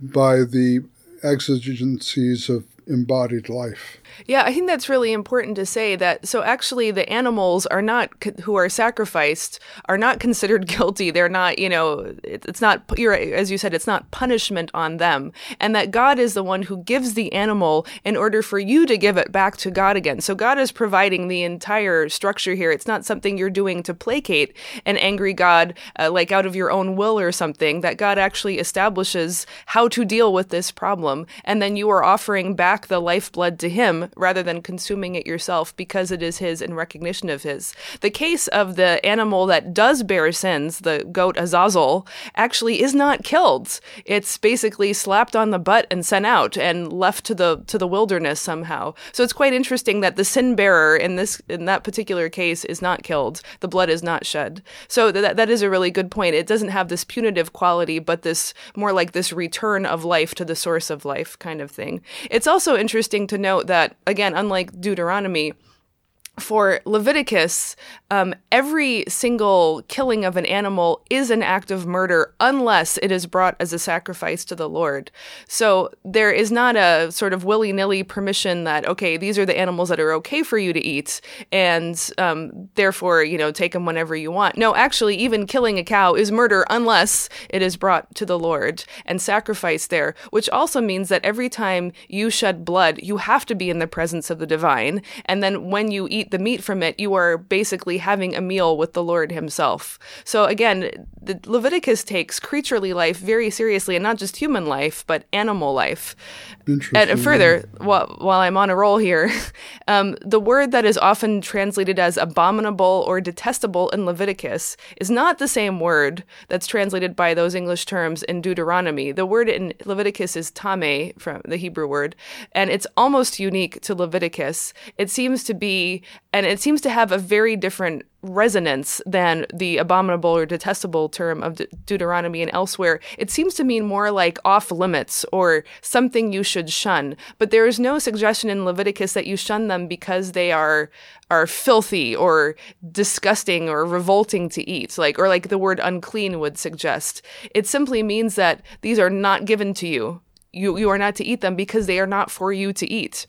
by the exigencies of embodied life. Yeah, I think that's really important to say that. So actually, the animals are not who are sacrificed are not considered guilty. They're not, you know, it's not. You're as you said, it's not punishment on them, and that God is the one who gives the animal in order for you to give it back to God again. So God is providing the entire structure here. It's not something you're doing to placate an angry God, uh, like out of your own will or something. That God actually establishes how to deal with this problem, and then you are offering back the lifeblood to Him rather than consuming it yourself because it is his in recognition of his. The case of the animal that does bear sins, the goat Azazel, actually is not killed. It's basically slapped on the butt and sent out and left to the to the wilderness somehow. So it's quite interesting that the sin bearer in this in that particular case is not killed. The blood is not shed. So that that is a really good point. It doesn't have this punitive quality, but this more like this return of life to the source of life kind of thing. It's also interesting to note that again, unlike Deuteronomy, for Leviticus, um, every single killing of an animal is an act of murder unless it is brought as a sacrifice to the Lord. So there is not a sort of willy nilly permission that, okay, these are the animals that are okay for you to eat, and um, therefore, you know, take them whenever you want. No, actually, even killing a cow is murder unless it is brought to the Lord and sacrificed there, which also means that every time you shed blood, you have to be in the presence of the divine. And then when you eat eat the meat from it, you are basically having a meal with the Lord Himself. So again, the Leviticus takes creaturely life very seriously, and not just human life, but animal life. And further, while, while I'm on a roll here, um, the word that is often translated as abominable or detestable in Leviticus is not the same word that's translated by those English terms in Deuteronomy. The word in Leviticus is tame, from the Hebrew word, and it's almost unique to Leviticus. It seems to be and it seems to have a very different resonance than the abominable or detestable term of De- Deuteronomy and elsewhere. It seems to mean more like off limits or something you should shun. But there is no suggestion in Leviticus that you shun them because they are are filthy or disgusting or revolting to eat, like or like the word unclean would suggest. It simply means that these are not given to you. You you are not to eat them because they are not for you to eat.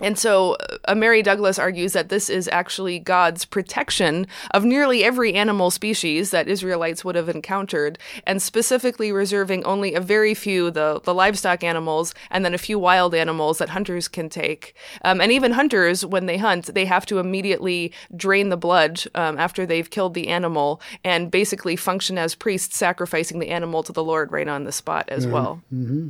And so uh, Mary Douglas argues that this is actually God's protection of nearly every animal species that Israelites would have encountered, and specifically reserving only a very few, the, the livestock animals, and then a few wild animals that hunters can take. Um, and even hunters, when they hunt, they have to immediately drain the blood um, after they've killed the animal and basically function as priests, sacrificing the animal to the Lord right on the spot as yeah. well. Mm-hmm.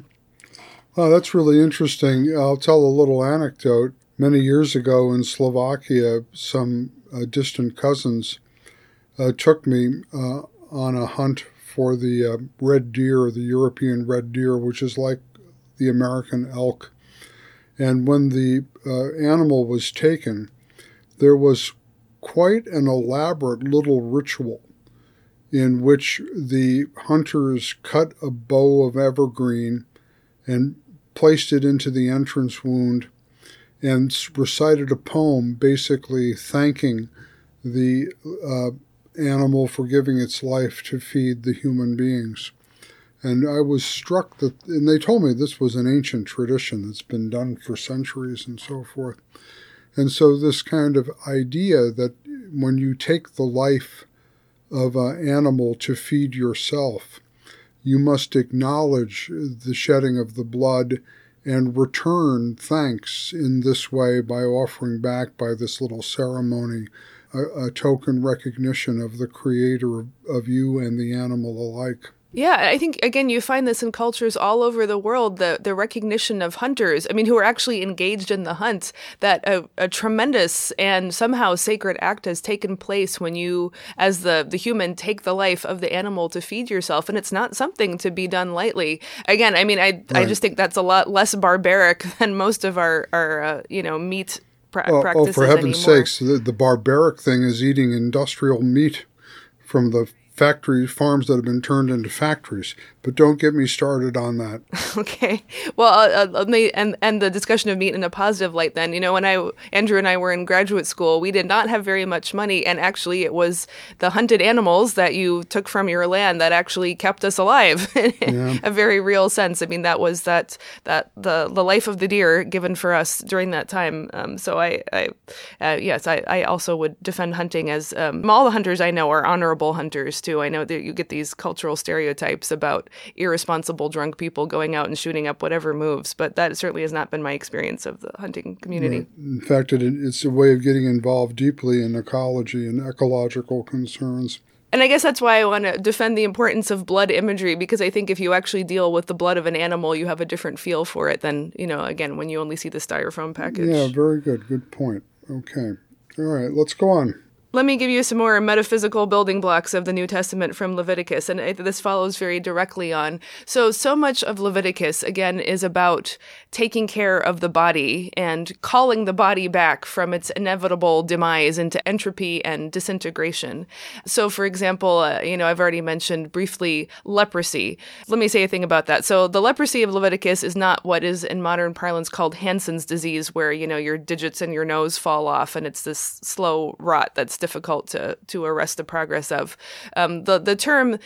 Oh, that's really interesting. I'll tell a little anecdote. Many years ago in Slovakia, some uh, distant cousins uh, took me uh, on a hunt for the uh, red deer, the European red deer, which is like the American elk. And when the uh, animal was taken, there was quite an elaborate little ritual in which the hunters cut a bow of evergreen and placed it into the entrance wound, and recited a poem basically thanking the uh, animal for giving its life to feed the human beings. And I was struck that, and they told me this was an ancient tradition that's been done for centuries and so forth. And so, this kind of idea that when you take the life of an animal to feed yourself, you must acknowledge the shedding of the blood and return thanks in this way by offering back by this little ceremony a, a token recognition of the creator of, of you and the animal alike. Yeah, I think again you find this in cultures all over the world. The the recognition of hunters, I mean, who are actually engaged in the hunt. That a, a, tremendous and somehow sacred act has taken place when you, as the the human, take the life of the animal to feed yourself, and it's not something to be done lightly. Again, I mean, I right. I just think that's a lot less barbaric than most of our our uh, you know meat pra- oh, practices. Oh, for heaven's anymore. sakes, the, the barbaric thing is eating industrial meat from the factories, farms that have been turned into factories. But don't get me started on that. okay. Well, uh, uh, let me and and the discussion of meat in a positive light. Then you know, when I Andrew and I were in graduate school, we did not have very much money, and actually, it was the hunted animals that you took from your land that actually kept us alive in yeah. a very real sense. I mean, that was that that the the life of the deer given for us during that time. Um, so I, I uh, yes, I, I also would defend hunting as um, all the hunters I know are honorable hunters too. I know that you get these cultural stereotypes about irresponsible drunk people going out and shooting up whatever moves. But that certainly has not been my experience of the hunting community. Right. In fact, it, it's a way of getting involved deeply in ecology and ecological concerns. And I guess that's why I want to defend the importance of blood imagery because I think if you actually deal with the blood of an animal, you have a different feel for it than, you know, again, when you only see the styrofoam package. Yeah, very good. Good point. Okay. All right, let's go on. Let me give you some more metaphysical building blocks of the New Testament from Leviticus, and this follows very directly on. So, so much of Leviticus, again, is about taking care of the body and calling the body back from its inevitable demise into entropy and disintegration. So, for example, uh, you know, I've already mentioned briefly leprosy. Let me say a thing about that. So, the leprosy of Leviticus is not what is in modern parlance called Hansen's disease, where, you know, your digits and your nose fall off and it's this slow rot that's difficult to to arrest the progress of. Um, the the term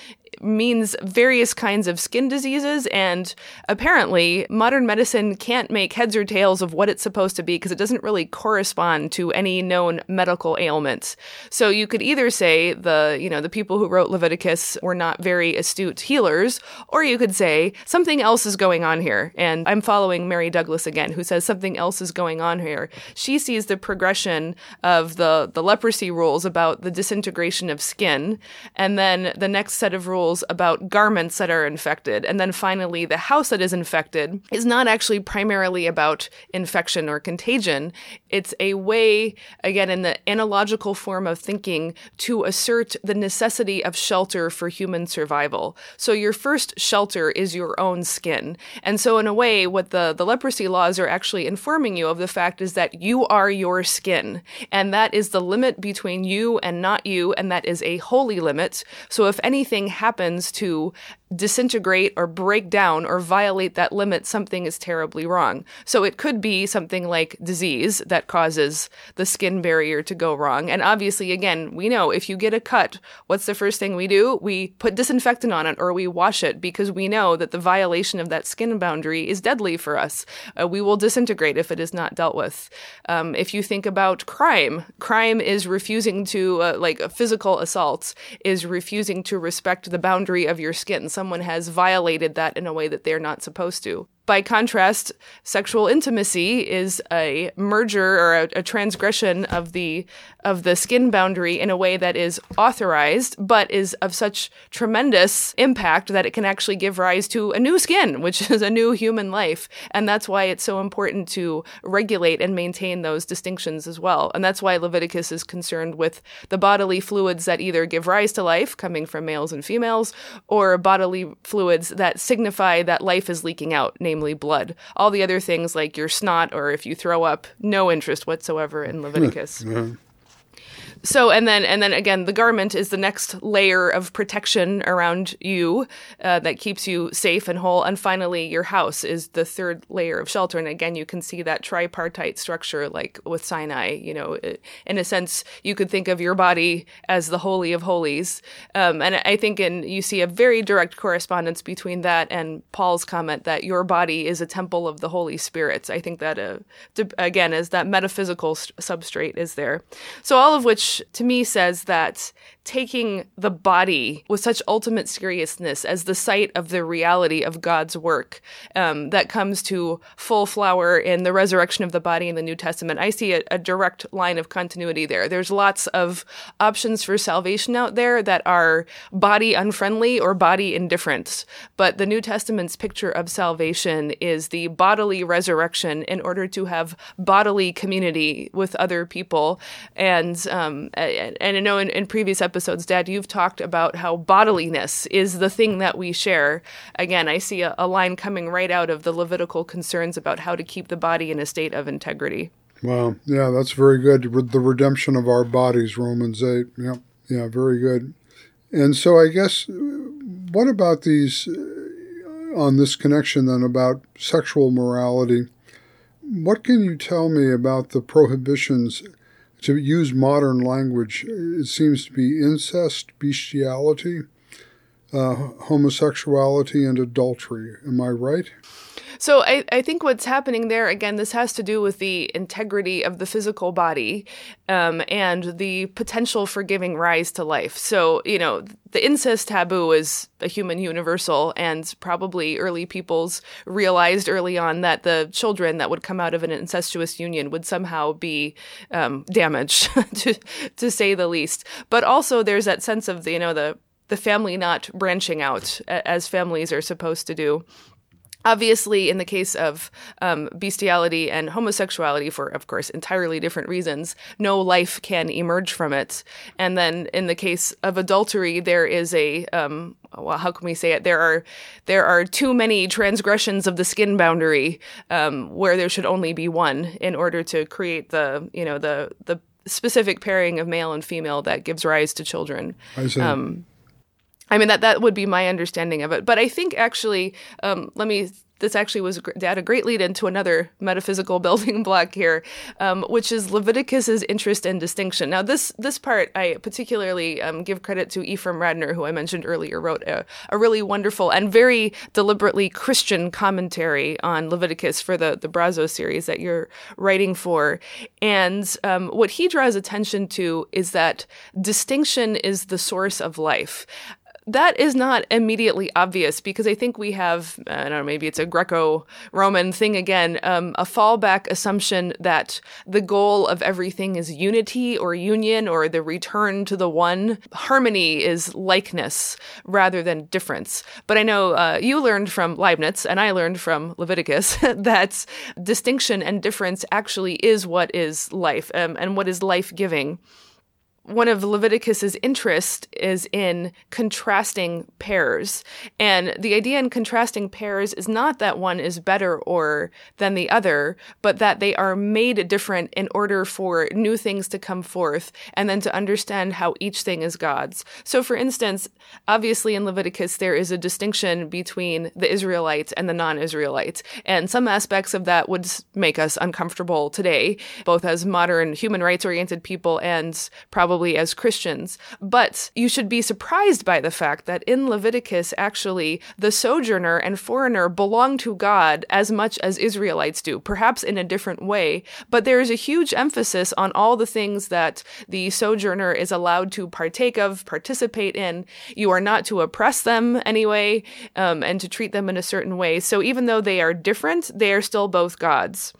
means various kinds of skin diseases, and apparently modern medicine can't make heads or tails of what it's supposed to be because it doesn't really correspond to any known medical ailments. So you could either say the you know the people who wrote Leviticus were not very astute healers, or you could say something else is going on here. And I'm following Mary Douglas again, who says something else is going on here. She sees the progression of the the leprosy rules about the disintegration of skin, and then the next set of rules about garments that are infected, and then finally the house that is infected is not actually primarily about infection or contagion. It's a way, again, in the analogical form of thinking, to assert the necessity of shelter for human survival. So your first shelter is your own skin. And so, in a way, what the, the leprosy laws are actually informing you of the fact is that you are your skin. And that is the limit between you and not you, and that is a holy limit. So if anything happens to disintegrate or break down or violate that limit, something is terribly wrong. So it could be something like disease that causes the skin barrier to go wrong. And obviously, again, we know if you get a cut, what's the first thing we do? We put disinfectant on it or we wash it because we know that the violation of that skin boundary is deadly for us. Uh, we will disintegrate if it is not dealt with. Um, if you think about crime, crime is refusing to, uh, like physical assaults, is refusing to respect the boundary of your skin someone has violated that in a way that they're not supposed to. By contrast, sexual intimacy is a merger or a, a, transgression of the of the skin boundary in a way that is authorized, but is of such tremendous impact that it can actually give rise to a new skin, which is a new human life. And that's why it's so important to regulate and maintain those distinctions as well. And that's why Leviticus is concerned with the bodily fluids that either give rise to life, coming from males and females, or bodily fluids that signify that life is leaking out, namely namely blood. All the other things, like your snot or if you throw up, no interest whatsoever in Leviticus. Mm-hmm. So and then and then again, the garment is the next layer of protection around you uh, that keeps you safe and whole. And finally, your house is the third layer of shelter. And again, you can see that tripartite structure, like with Sinai. You know, in a sense, you could think of your body as the holy of holies. Um, and I think in you see a very direct correspondence between that and Paul's comment that your body is a temple of the Holy Spirit. I think that uh, again, is that metaphysical st- substrate is there. So all of which to me says that taking the body with such ultimate seriousness as the site of the reality of God's work um, that comes to full flower in the resurrection of the body in the New Testament. I see a, a direct line of continuity there. There's lots of options for salvation out there that are body unfriendly or body indifferent, but the New Testament's picture of salvation is the bodily resurrection in order to have bodily community with other people. And um, and I know in, in previous episodes episodes, Dad, you've talked about how bodiliness is the thing that we share. Again, I see a, a line coming right out of the Levitical concerns about how to keep the body in a state of integrity. Wow. Yeah, that's very good. The redemption of our bodies, Romans 8. Yeah, yeah, very good. And so I guess, what about these, uh, on this connection then, about sexual morality? What can you tell me about the prohibitions to use modern language, it seems to be incest, bestiality, uh, homosexuality, and adultery. Am I right? So I, I think what's happening there again, this has to do with the integrity of the physical body um, and the potential for giving rise to life. So you know, the incest taboo is a human universal, and probably early peoples realized early on that the children that would come out of an incestuous union would somehow be um, damaged, to to say the least. But also, there's that sense of the you know the the family not branching out as families are supposed to do. Obviously, in the case of um, bestiality and homosexuality, for of course entirely different reasons, no life can emerge from it. And then in the case of adultery, there is a um, well, how can we say it? There are there are too many transgressions of the skin boundary um, where there should only be one in order to create the you know the the specific pairing of male and female that gives rise to children. I see. I mean that that would be my understanding of it. But I think actually, um, let me. This actually was a great lead into another metaphysical building block here, um, which is Leviticus's interest and distinction. Now, this this part I particularly um, give credit to Ephraim Radner, who I mentioned earlier, wrote a, a, really wonderful and very deliberately Christian commentary on Leviticus for the the Brazos series that you're writing for. And um, what he draws attention to is that distinction is the source of life that is not immediately obvious because I think we have, I don't know, maybe it's a Greco Roman thing again, um, a fallback assumption that the goal of everything is unity or union or the return to the one. Harmony is likeness rather than difference. But I know uh, you learned from Leibniz and I learned from Leviticus that distinction and difference actually is what is life um, and what is life giving one of Leviticus's interest is in contrasting pairs. And the idea in contrasting pairs is not that one is better or than the other, but that they are made different in order for new things to come forth and then to understand how each thing is God's. So for instance, obviously in Leviticus there is a distinction between the Israelites and the non-Israelites. And some aspects of that would make us uncomfortable today, both as modern human rights oriented people and probably probably as Christians. But you should be surprised by the fact that in Leviticus, actually, the sojourner and foreigner belong to God as much as Israelites do, perhaps in a different way. But there is a huge emphasis on all the things that the sojourner is allowed to partake of, participate in. You are not to oppress them anyway, um, and to treat them in a certain way. So even though they are different, they are still both gods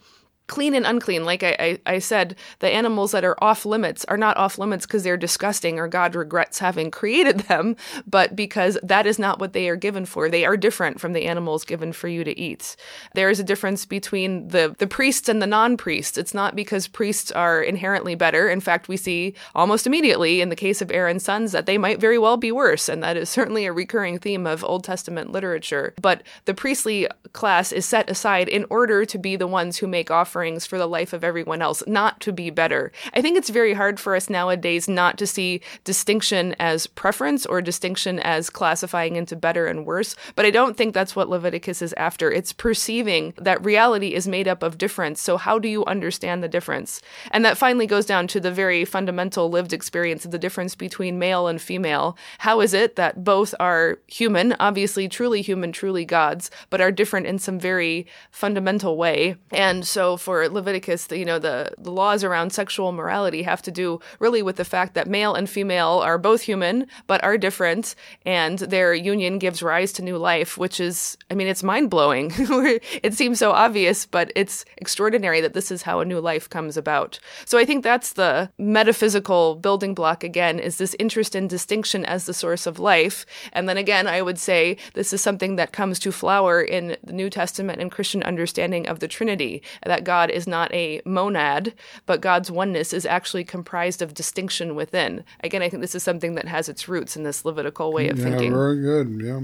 clean and unclean. Like I, I, I, said, the animals that are off limits are not off limits because they're disgusting or God regrets having created them, but because that is not what they are given for. They are different from the animals given for you to eat. There is a difference between the, the priests and the non priests. It's not because priests are inherently better. In fact, we see almost immediately in the case of Aaron's sons that they might very well be worse. And that is certainly a recurring theme of Old Testament literature. But the priestly class is set aside in order to be the ones who make offerings offerings for the life of everyone else, not to be better. I think it's very hard for us nowadays not to see distinction as preference or distinction as classifying into better and worse, but I don't think that's what Leviticus is after. It's perceiving that reality is made up of difference. So, how do you understand the difference? And that finally goes down to the very fundamental lived experience of the difference between male and female. How is it that both are human, obviously truly human, truly gods, but are different in some very fundamental way? And so, for Leviticus, the, you know, the, the laws around sexual morality have to do really with the fact that male and female are both human, but are different, and their union gives rise to new life, which is, I mean, it's mind blowing. it seems so obvious, but it's extraordinary that this is how a new life comes about. So I think that's the metaphysical building block again, is this interest in distinction as the source of life. And then again, I would say this is something that comes to flower in the New Testament and Christian understanding of the Trinity, that God is not a monad, but God's oneness is actually comprised of distinction within. Again, I think this is something that has its roots in this Levitical way of yeah, thinking. Very good. Yeah.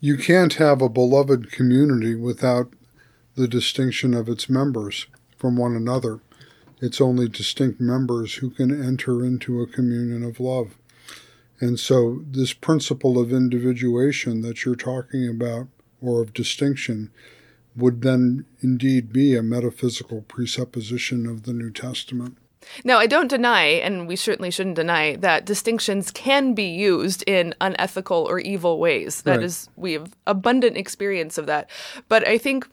You can't have a beloved community without the distinction of its members from one another. It's only distinct members who can enter into a communion of love. And so, this principle of individuation that you're talking about, or of distinction, would then indeed be a metaphysical presupposition of the New Testament. Now, I don't deny, and we certainly shouldn't deny, that distinctions can be used in unethical or evil ways. That Right. is, we have abundant experience of that. But I think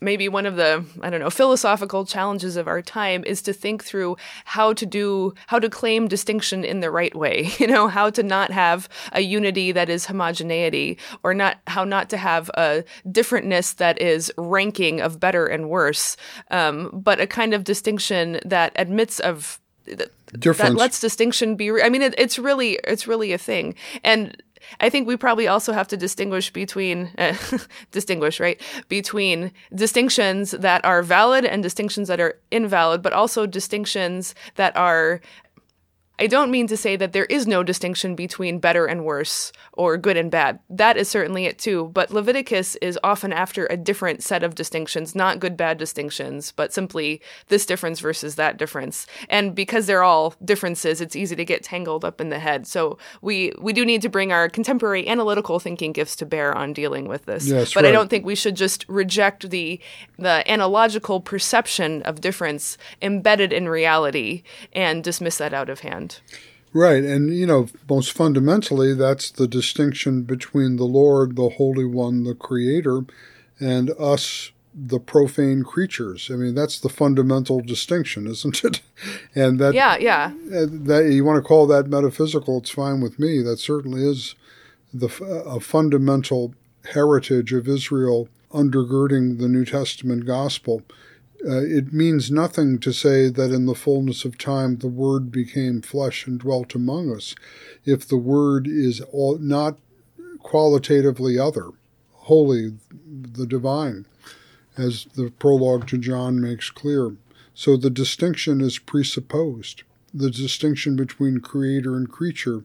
maybe one of the i don't know philosophical challenges of our time is to think through how to do how to claim distinction in the right way you know how to not have a unity that is homogeneity or not how not to have a differentness that is ranking of better and worse um, but a kind of distinction that admits of that, that lets distinction be re- i mean it, it's really it's really a thing. And I think we probably also have to distinguish between uh, distinguish right between distinctions that are valid and distinctions that are invalid, but also distinctions that are. I don't mean to say that there is no distinction between better and worse or good and bad. That is certainly it too. But Leviticus is often after a different set of distinctions, not good bad distinctions, but simply this difference versus that difference. And because they're all differences, it's easy to get tangled up in the head. So we we do need to bring our contemporary analytical thinking gifts to bear on dealing with this. Yes, but I don't think we should just reject the the analogical perception of difference embedded in reality and dismiss that out of hand. Right. And, you know, most fundamentally, that's the distinction between the Lord, the Holy One, the Creator, and us, the profane creatures. I mean, that's the fundamental distinction, isn't it? And that, Yeah, yeah. that you want to call that metaphysical, it's fine with me. That certainly is the a fundamental heritage of Israel undergirding the New Testament gospel. Uh, it means nothing to say that in the fullness of time the Word became flesh and dwelt among us, if the Word is all, not qualitatively other, holy, the divine, as the prologue to John makes clear. So the distinction is presupposed. The distinction between creator and creature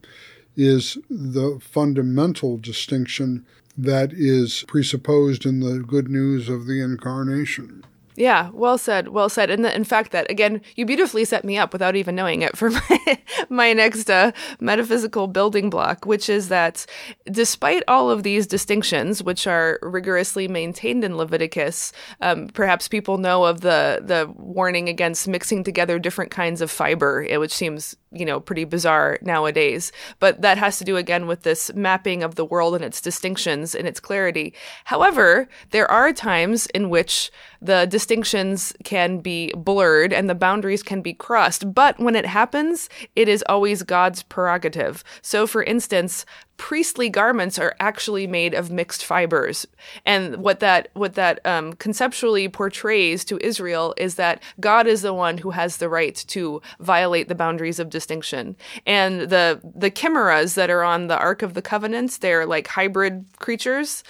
is the fundamental distinction that is presupposed in the good news of the incarnation. Yeah, well said, well said. And the, in fact, that again, you beautifully set me up without even knowing it for my, my next uh, metaphysical building block, which is that despite all of these distinctions, which are rigorously maintained in Leviticus, um, perhaps people know of the the warning against mixing together different kinds of fiber, eh, which seems you know pretty bizarre nowadays. But that has to do again with this mapping of the world and its distinctions and its clarity. However, there are times in which the distinctions can be blurred and the boundaries can be crossed. But when it happens, it is always God's prerogative. So, for instance, priestly garments are actually made of mixed fibers and what that what that um, conceptually portrays to israel is that god is the one who has the right to violate the boundaries of distinction and the the chimeras that are on the ark of the covenant they're like hybrid creatures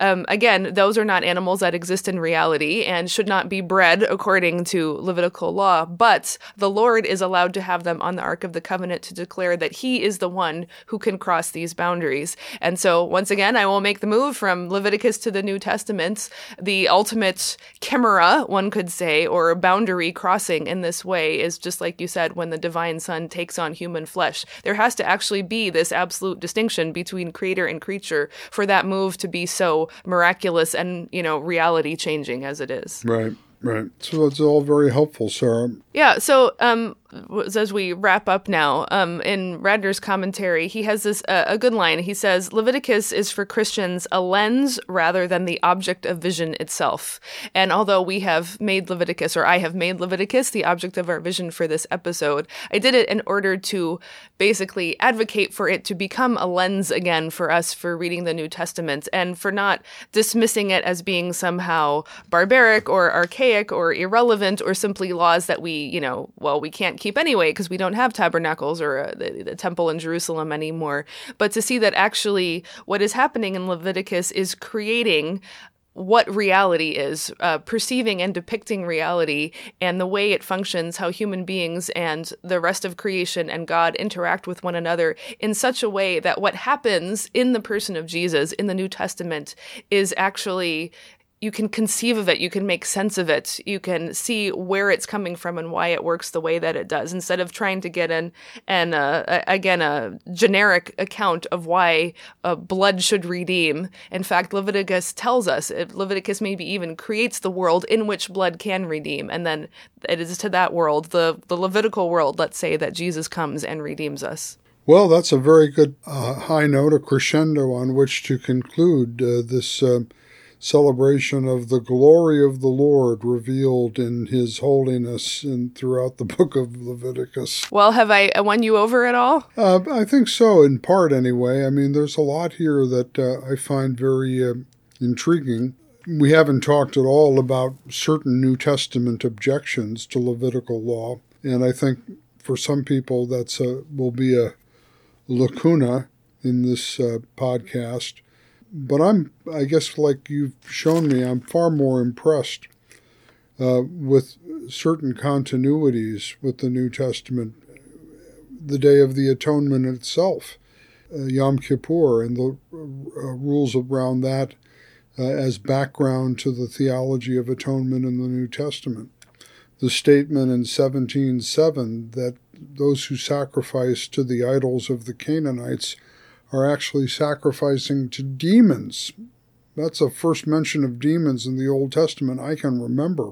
um, again those are not animals that exist in reality and should not be bred according to levitical law but the lord is allowed to have them on the ark of the covenant to declare that he is the one who can cross these boundaries boundaries. And so, once again, I will make the move from Leviticus to the New Testament, the ultimate chimera, one could say, or boundary crossing in this way is just like you said, when the divine son takes on human flesh. There has to actually be this absolute distinction between creator and creature for that move to be so miraculous and, you know, reality changing as it is. Right, right. So it's all very helpful, Sarah. Yeah. So, um, as we wrap up now, um, in Radner's commentary, he has this uh, a good line. He says Leviticus is for Christians a lens rather than the object of vision itself. And although we have made Leviticus, or I have made Leviticus the object of our vision for this episode, I did it in order to basically advocate for it to become a lens again for us for reading the New Testament and for not dismissing it as being somehow barbaric or archaic or irrelevant or simply laws that we, you know, well, we can't keep anyway because we don't have tabernacles or uh, the, the temple in Jerusalem anymore. But to see that actually what is happening in Leviticus is creating what reality is, uh, perceiving and depicting reality, and the way it functions, how human beings and the rest of creation and God interact with one another in such a way that what happens in the person of Jesus in the New Testament is actually you can conceive of it, you can make sense of it, you can see where it's coming from and why it works the way that it does, instead of trying to get an an uh, again a generic account of why uh, blood should redeem. In fact, Leviticus tells us Leviticus maybe even creates the world in which blood can redeem, and then it is to that world, the the Levitical world, let's say, that Jesus comes and redeems us. Well, that's a very good uh, high note, a crescendo on which to conclude uh, this uh, celebration of the glory of the Lord revealed in His holiness and throughout the book of Leviticus. Well, have I won you over at all? Uh, I think so, in part anyway. I mean, there's a lot here that uh, I find very uh, intriguing. We haven't talked at all about certain New Testament objections to Levitical law, and I think for some people that's a, will be a lacuna in this uh, podcast. But I'm, I guess, like you've shown me, I'm far more impressed uh, with certain continuities with the New Testament. The Day of the Atonement itself, uh, Yom Kippur, and the uh, rules around that uh, as background to the theology of atonement in the New Testament. The statement in 17:7 that those who sacrifice to the idols of the Canaanites are actually sacrificing to demons. That's the first mention of demons in the Old Testament I can remember.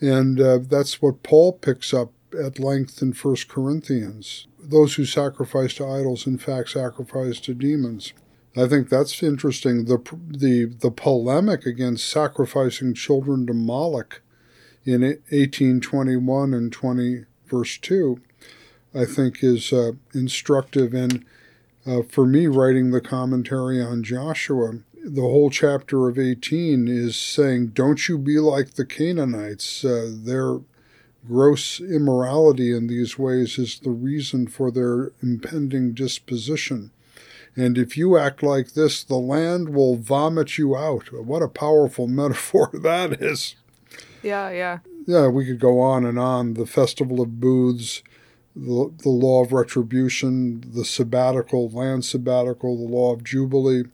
And uh, that's what Paul picks up at length in 1 Corinthians. Those who sacrifice to idols, in fact, sacrifice to demons. I think that's interesting. The, the, the polemic against sacrificing children to Moloch in 1821 and 20, verse 2, I think is uh, instructive. And uh, for me, writing the commentary on Joshua, the whole chapter of 18 is saying, Don't you be like the Canaanites. Uh, their gross immorality in these ways is the reason for their impending disposition. And if you act like this, the land will vomit you out. What a powerful metaphor that is. Yeah, yeah. Yeah, we could go on and on. The Festival of Booths, the, the law of retribution, the sabbatical, land sabbatical, the law of jubilee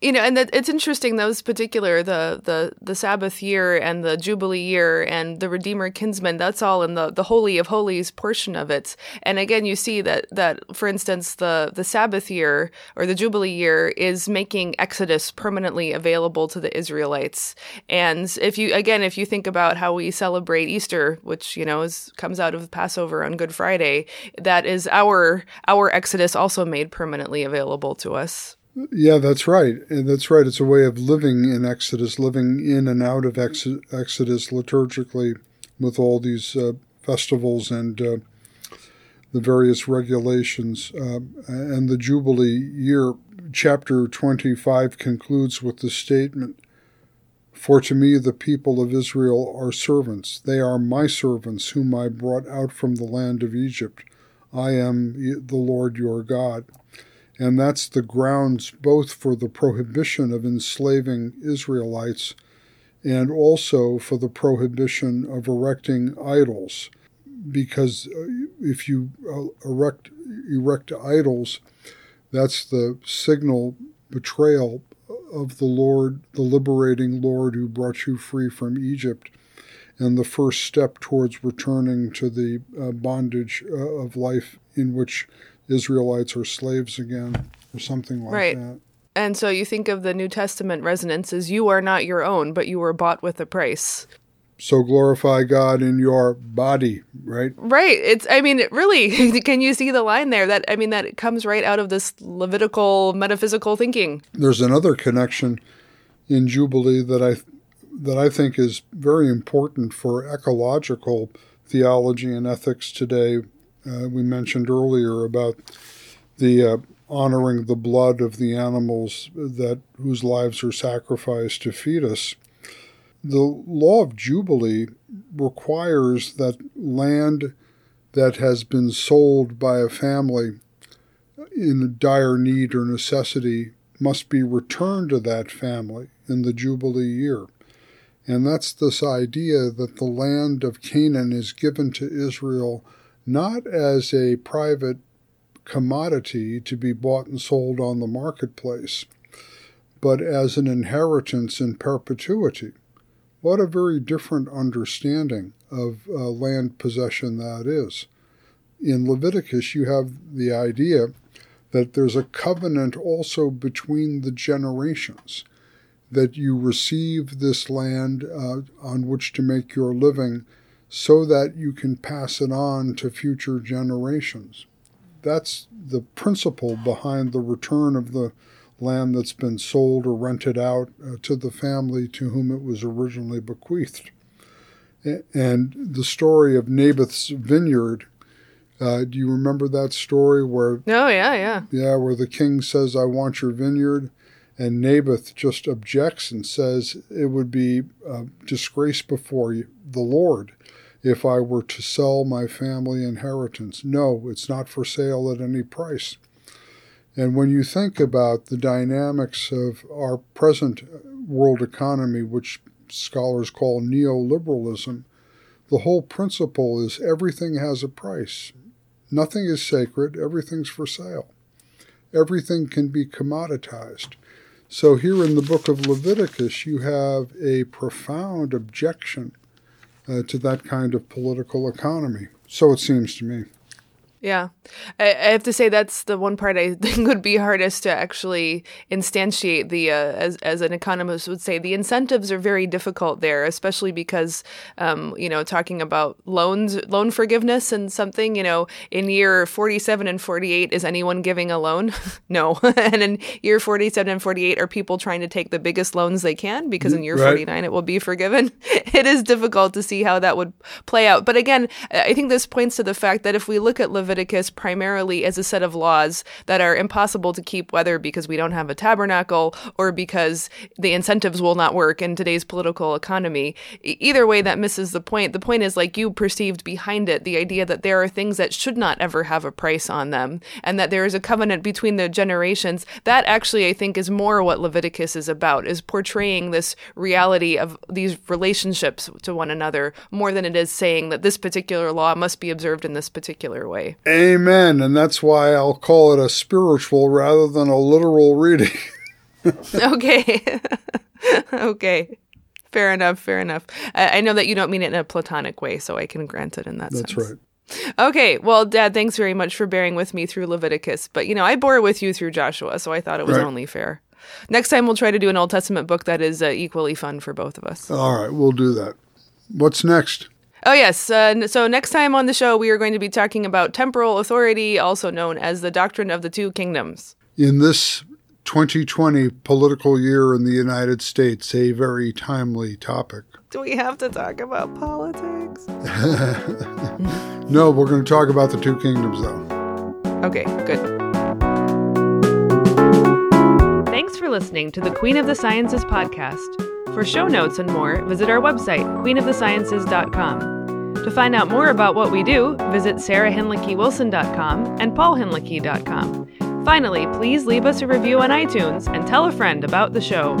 you know and that it's interesting those particular the the the sabbath year and the jubilee year and the redeemer kinsman that's all in the the holy of holies portion of it. And again you see that that for instance the the sabbath year or the jubilee year is making exodus permanently available to the israelites. And if you again if you think about how we celebrate easter which you know is comes out of passover on good friday that is our our exodus also made permanently available to us yeah, that's right. And that's right. It's a way of living in Exodus, living in and out of Ex- Exodus liturgically with all these uh, festivals and uh, the various regulations. Uh, and the Jubilee year, chapter 25, concludes with the statement For to me the people of Israel are servants. They are my servants, whom I brought out from the land of Egypt. I am the Lord your God and that's the grounds both for the prohibition of enslaving Israelites and also for the prohibition of erecting idols. Because uh, if you uh, erect, erect idols, that's the signal betrayal of the Lord, the liberating Lord who brought you free from Egypt, and the first step towards returning to the uh, bondage of life in which Israelites are slaves again, or something like right. that. And so you think of the New Testament resonance as you are not your own, but you were bought with a price. So glorify God in your body, right? Right. It's I mean, really, can you see the line there? That I mean that comes right out of this Levitical metaphysical thinking. There's another connection in Jubilee that I that I think is very important for ecological theology and ethics today. Uh, we mentioned earlier about the uh, honoring the blood of the animals that whose lives are sacrificed to feed us. The law of Jubilee requires that land that has been sold by a family in dire need or necessity must be returned to that family in the Jubilee year. And that's this idea that the land of Canaan is given to Israel not as a private commodity to be bought and sold on the marketplace, but as an inheritance in perpetuity. What a very different understanding of uh, land possession that is. In Leviticus, you have the idea that there's a covenant also between the generations that you receive this land uh, on which to make your living so that you can pass it on to future generations. That's the principle behind the return of the land that's been sold or rented out uh, to the family to whom it was originally bequeathed. And the story of Naboth's vineyard. Uh, do you remember that story where? Oh yeah, yeah. Yeah, where the king says, "I want your vineyard," And Naboth just objects and says, It would be a disgrace before the Lord if I were to sell my family inheritance. No, it's not for sale at any price. And when you think about the dynamics of our present world economy, which scholars call neoliberalism, the whole principle is everything has a price. Nothing is sacred, everything's for sale. Everything can be commoditized. So, here in the book of Leviticus, you have a profound objection uh, to that kind of political economy. So it seems to me. Yeah. I, I, have to say that's the one part I think would be hardest to actually instantiate the, uh, as, as an economist would say, the incentives are very difficult there, especially because, um, you know, talking about loans, loan forgiveness and something, you know, in year 47 and 48, is anyone giving a loan? no. and in year 47 and 48, are people trying to take the biggest loans they can? Because in year right. 49, it will be forgiven. it is difficult to see how that would play out. But again, I think this points to the fact that if we look at Leviticus, Leviticus primarily as a set of laws that are impossible to keep, whether because we don't have a tabernacle or because the incentives will not work in today's political economy. Either way, that misses the point. The point is, like you perceived behind it, the idea that there are things that should not ever have a price on them and that there is a covenant between the generations. That actually, I think, is more what Leviticus is about, is portraying this reality of these relationships to one another more than it is saying that this particular law must be observed in this particular way. Amen. And that's why I'll call it a spiritual rather than a literal reading. okay. okay. Fair enough. Fair enough. I, I, know that you don't mean it in a platonic way, so I can grant it in that that's sense. That's right. Okay, well, Dad, thanks very much for bearing with me through Leviticus. But, you know, I bore with you through Joshua, so I thought it was right. only fair. Next time, we'll try to do an Old Testament book that is uh, equally fun for both of us. All right, we'll do that. What's next? Oh, yes. Uh, so, next time on the show, we are going to be talking about temporal authority, also known as the doctrine of the two kingdoms. In this 2020 political year in the United States, a very timely topic. Do we have to talk about politics? no, we're going to talk about the two kingdoms, though. Okay, good. Thanks for listening to the Queen of the Sciences podcast. For show notes and more, visit our website, queenofthesciences.com. To find out more about what we do, visit sarahhinlickywilson.com and paulhinlicky.com. Finally, please leave us a review on iTunes and tell a friend about the show.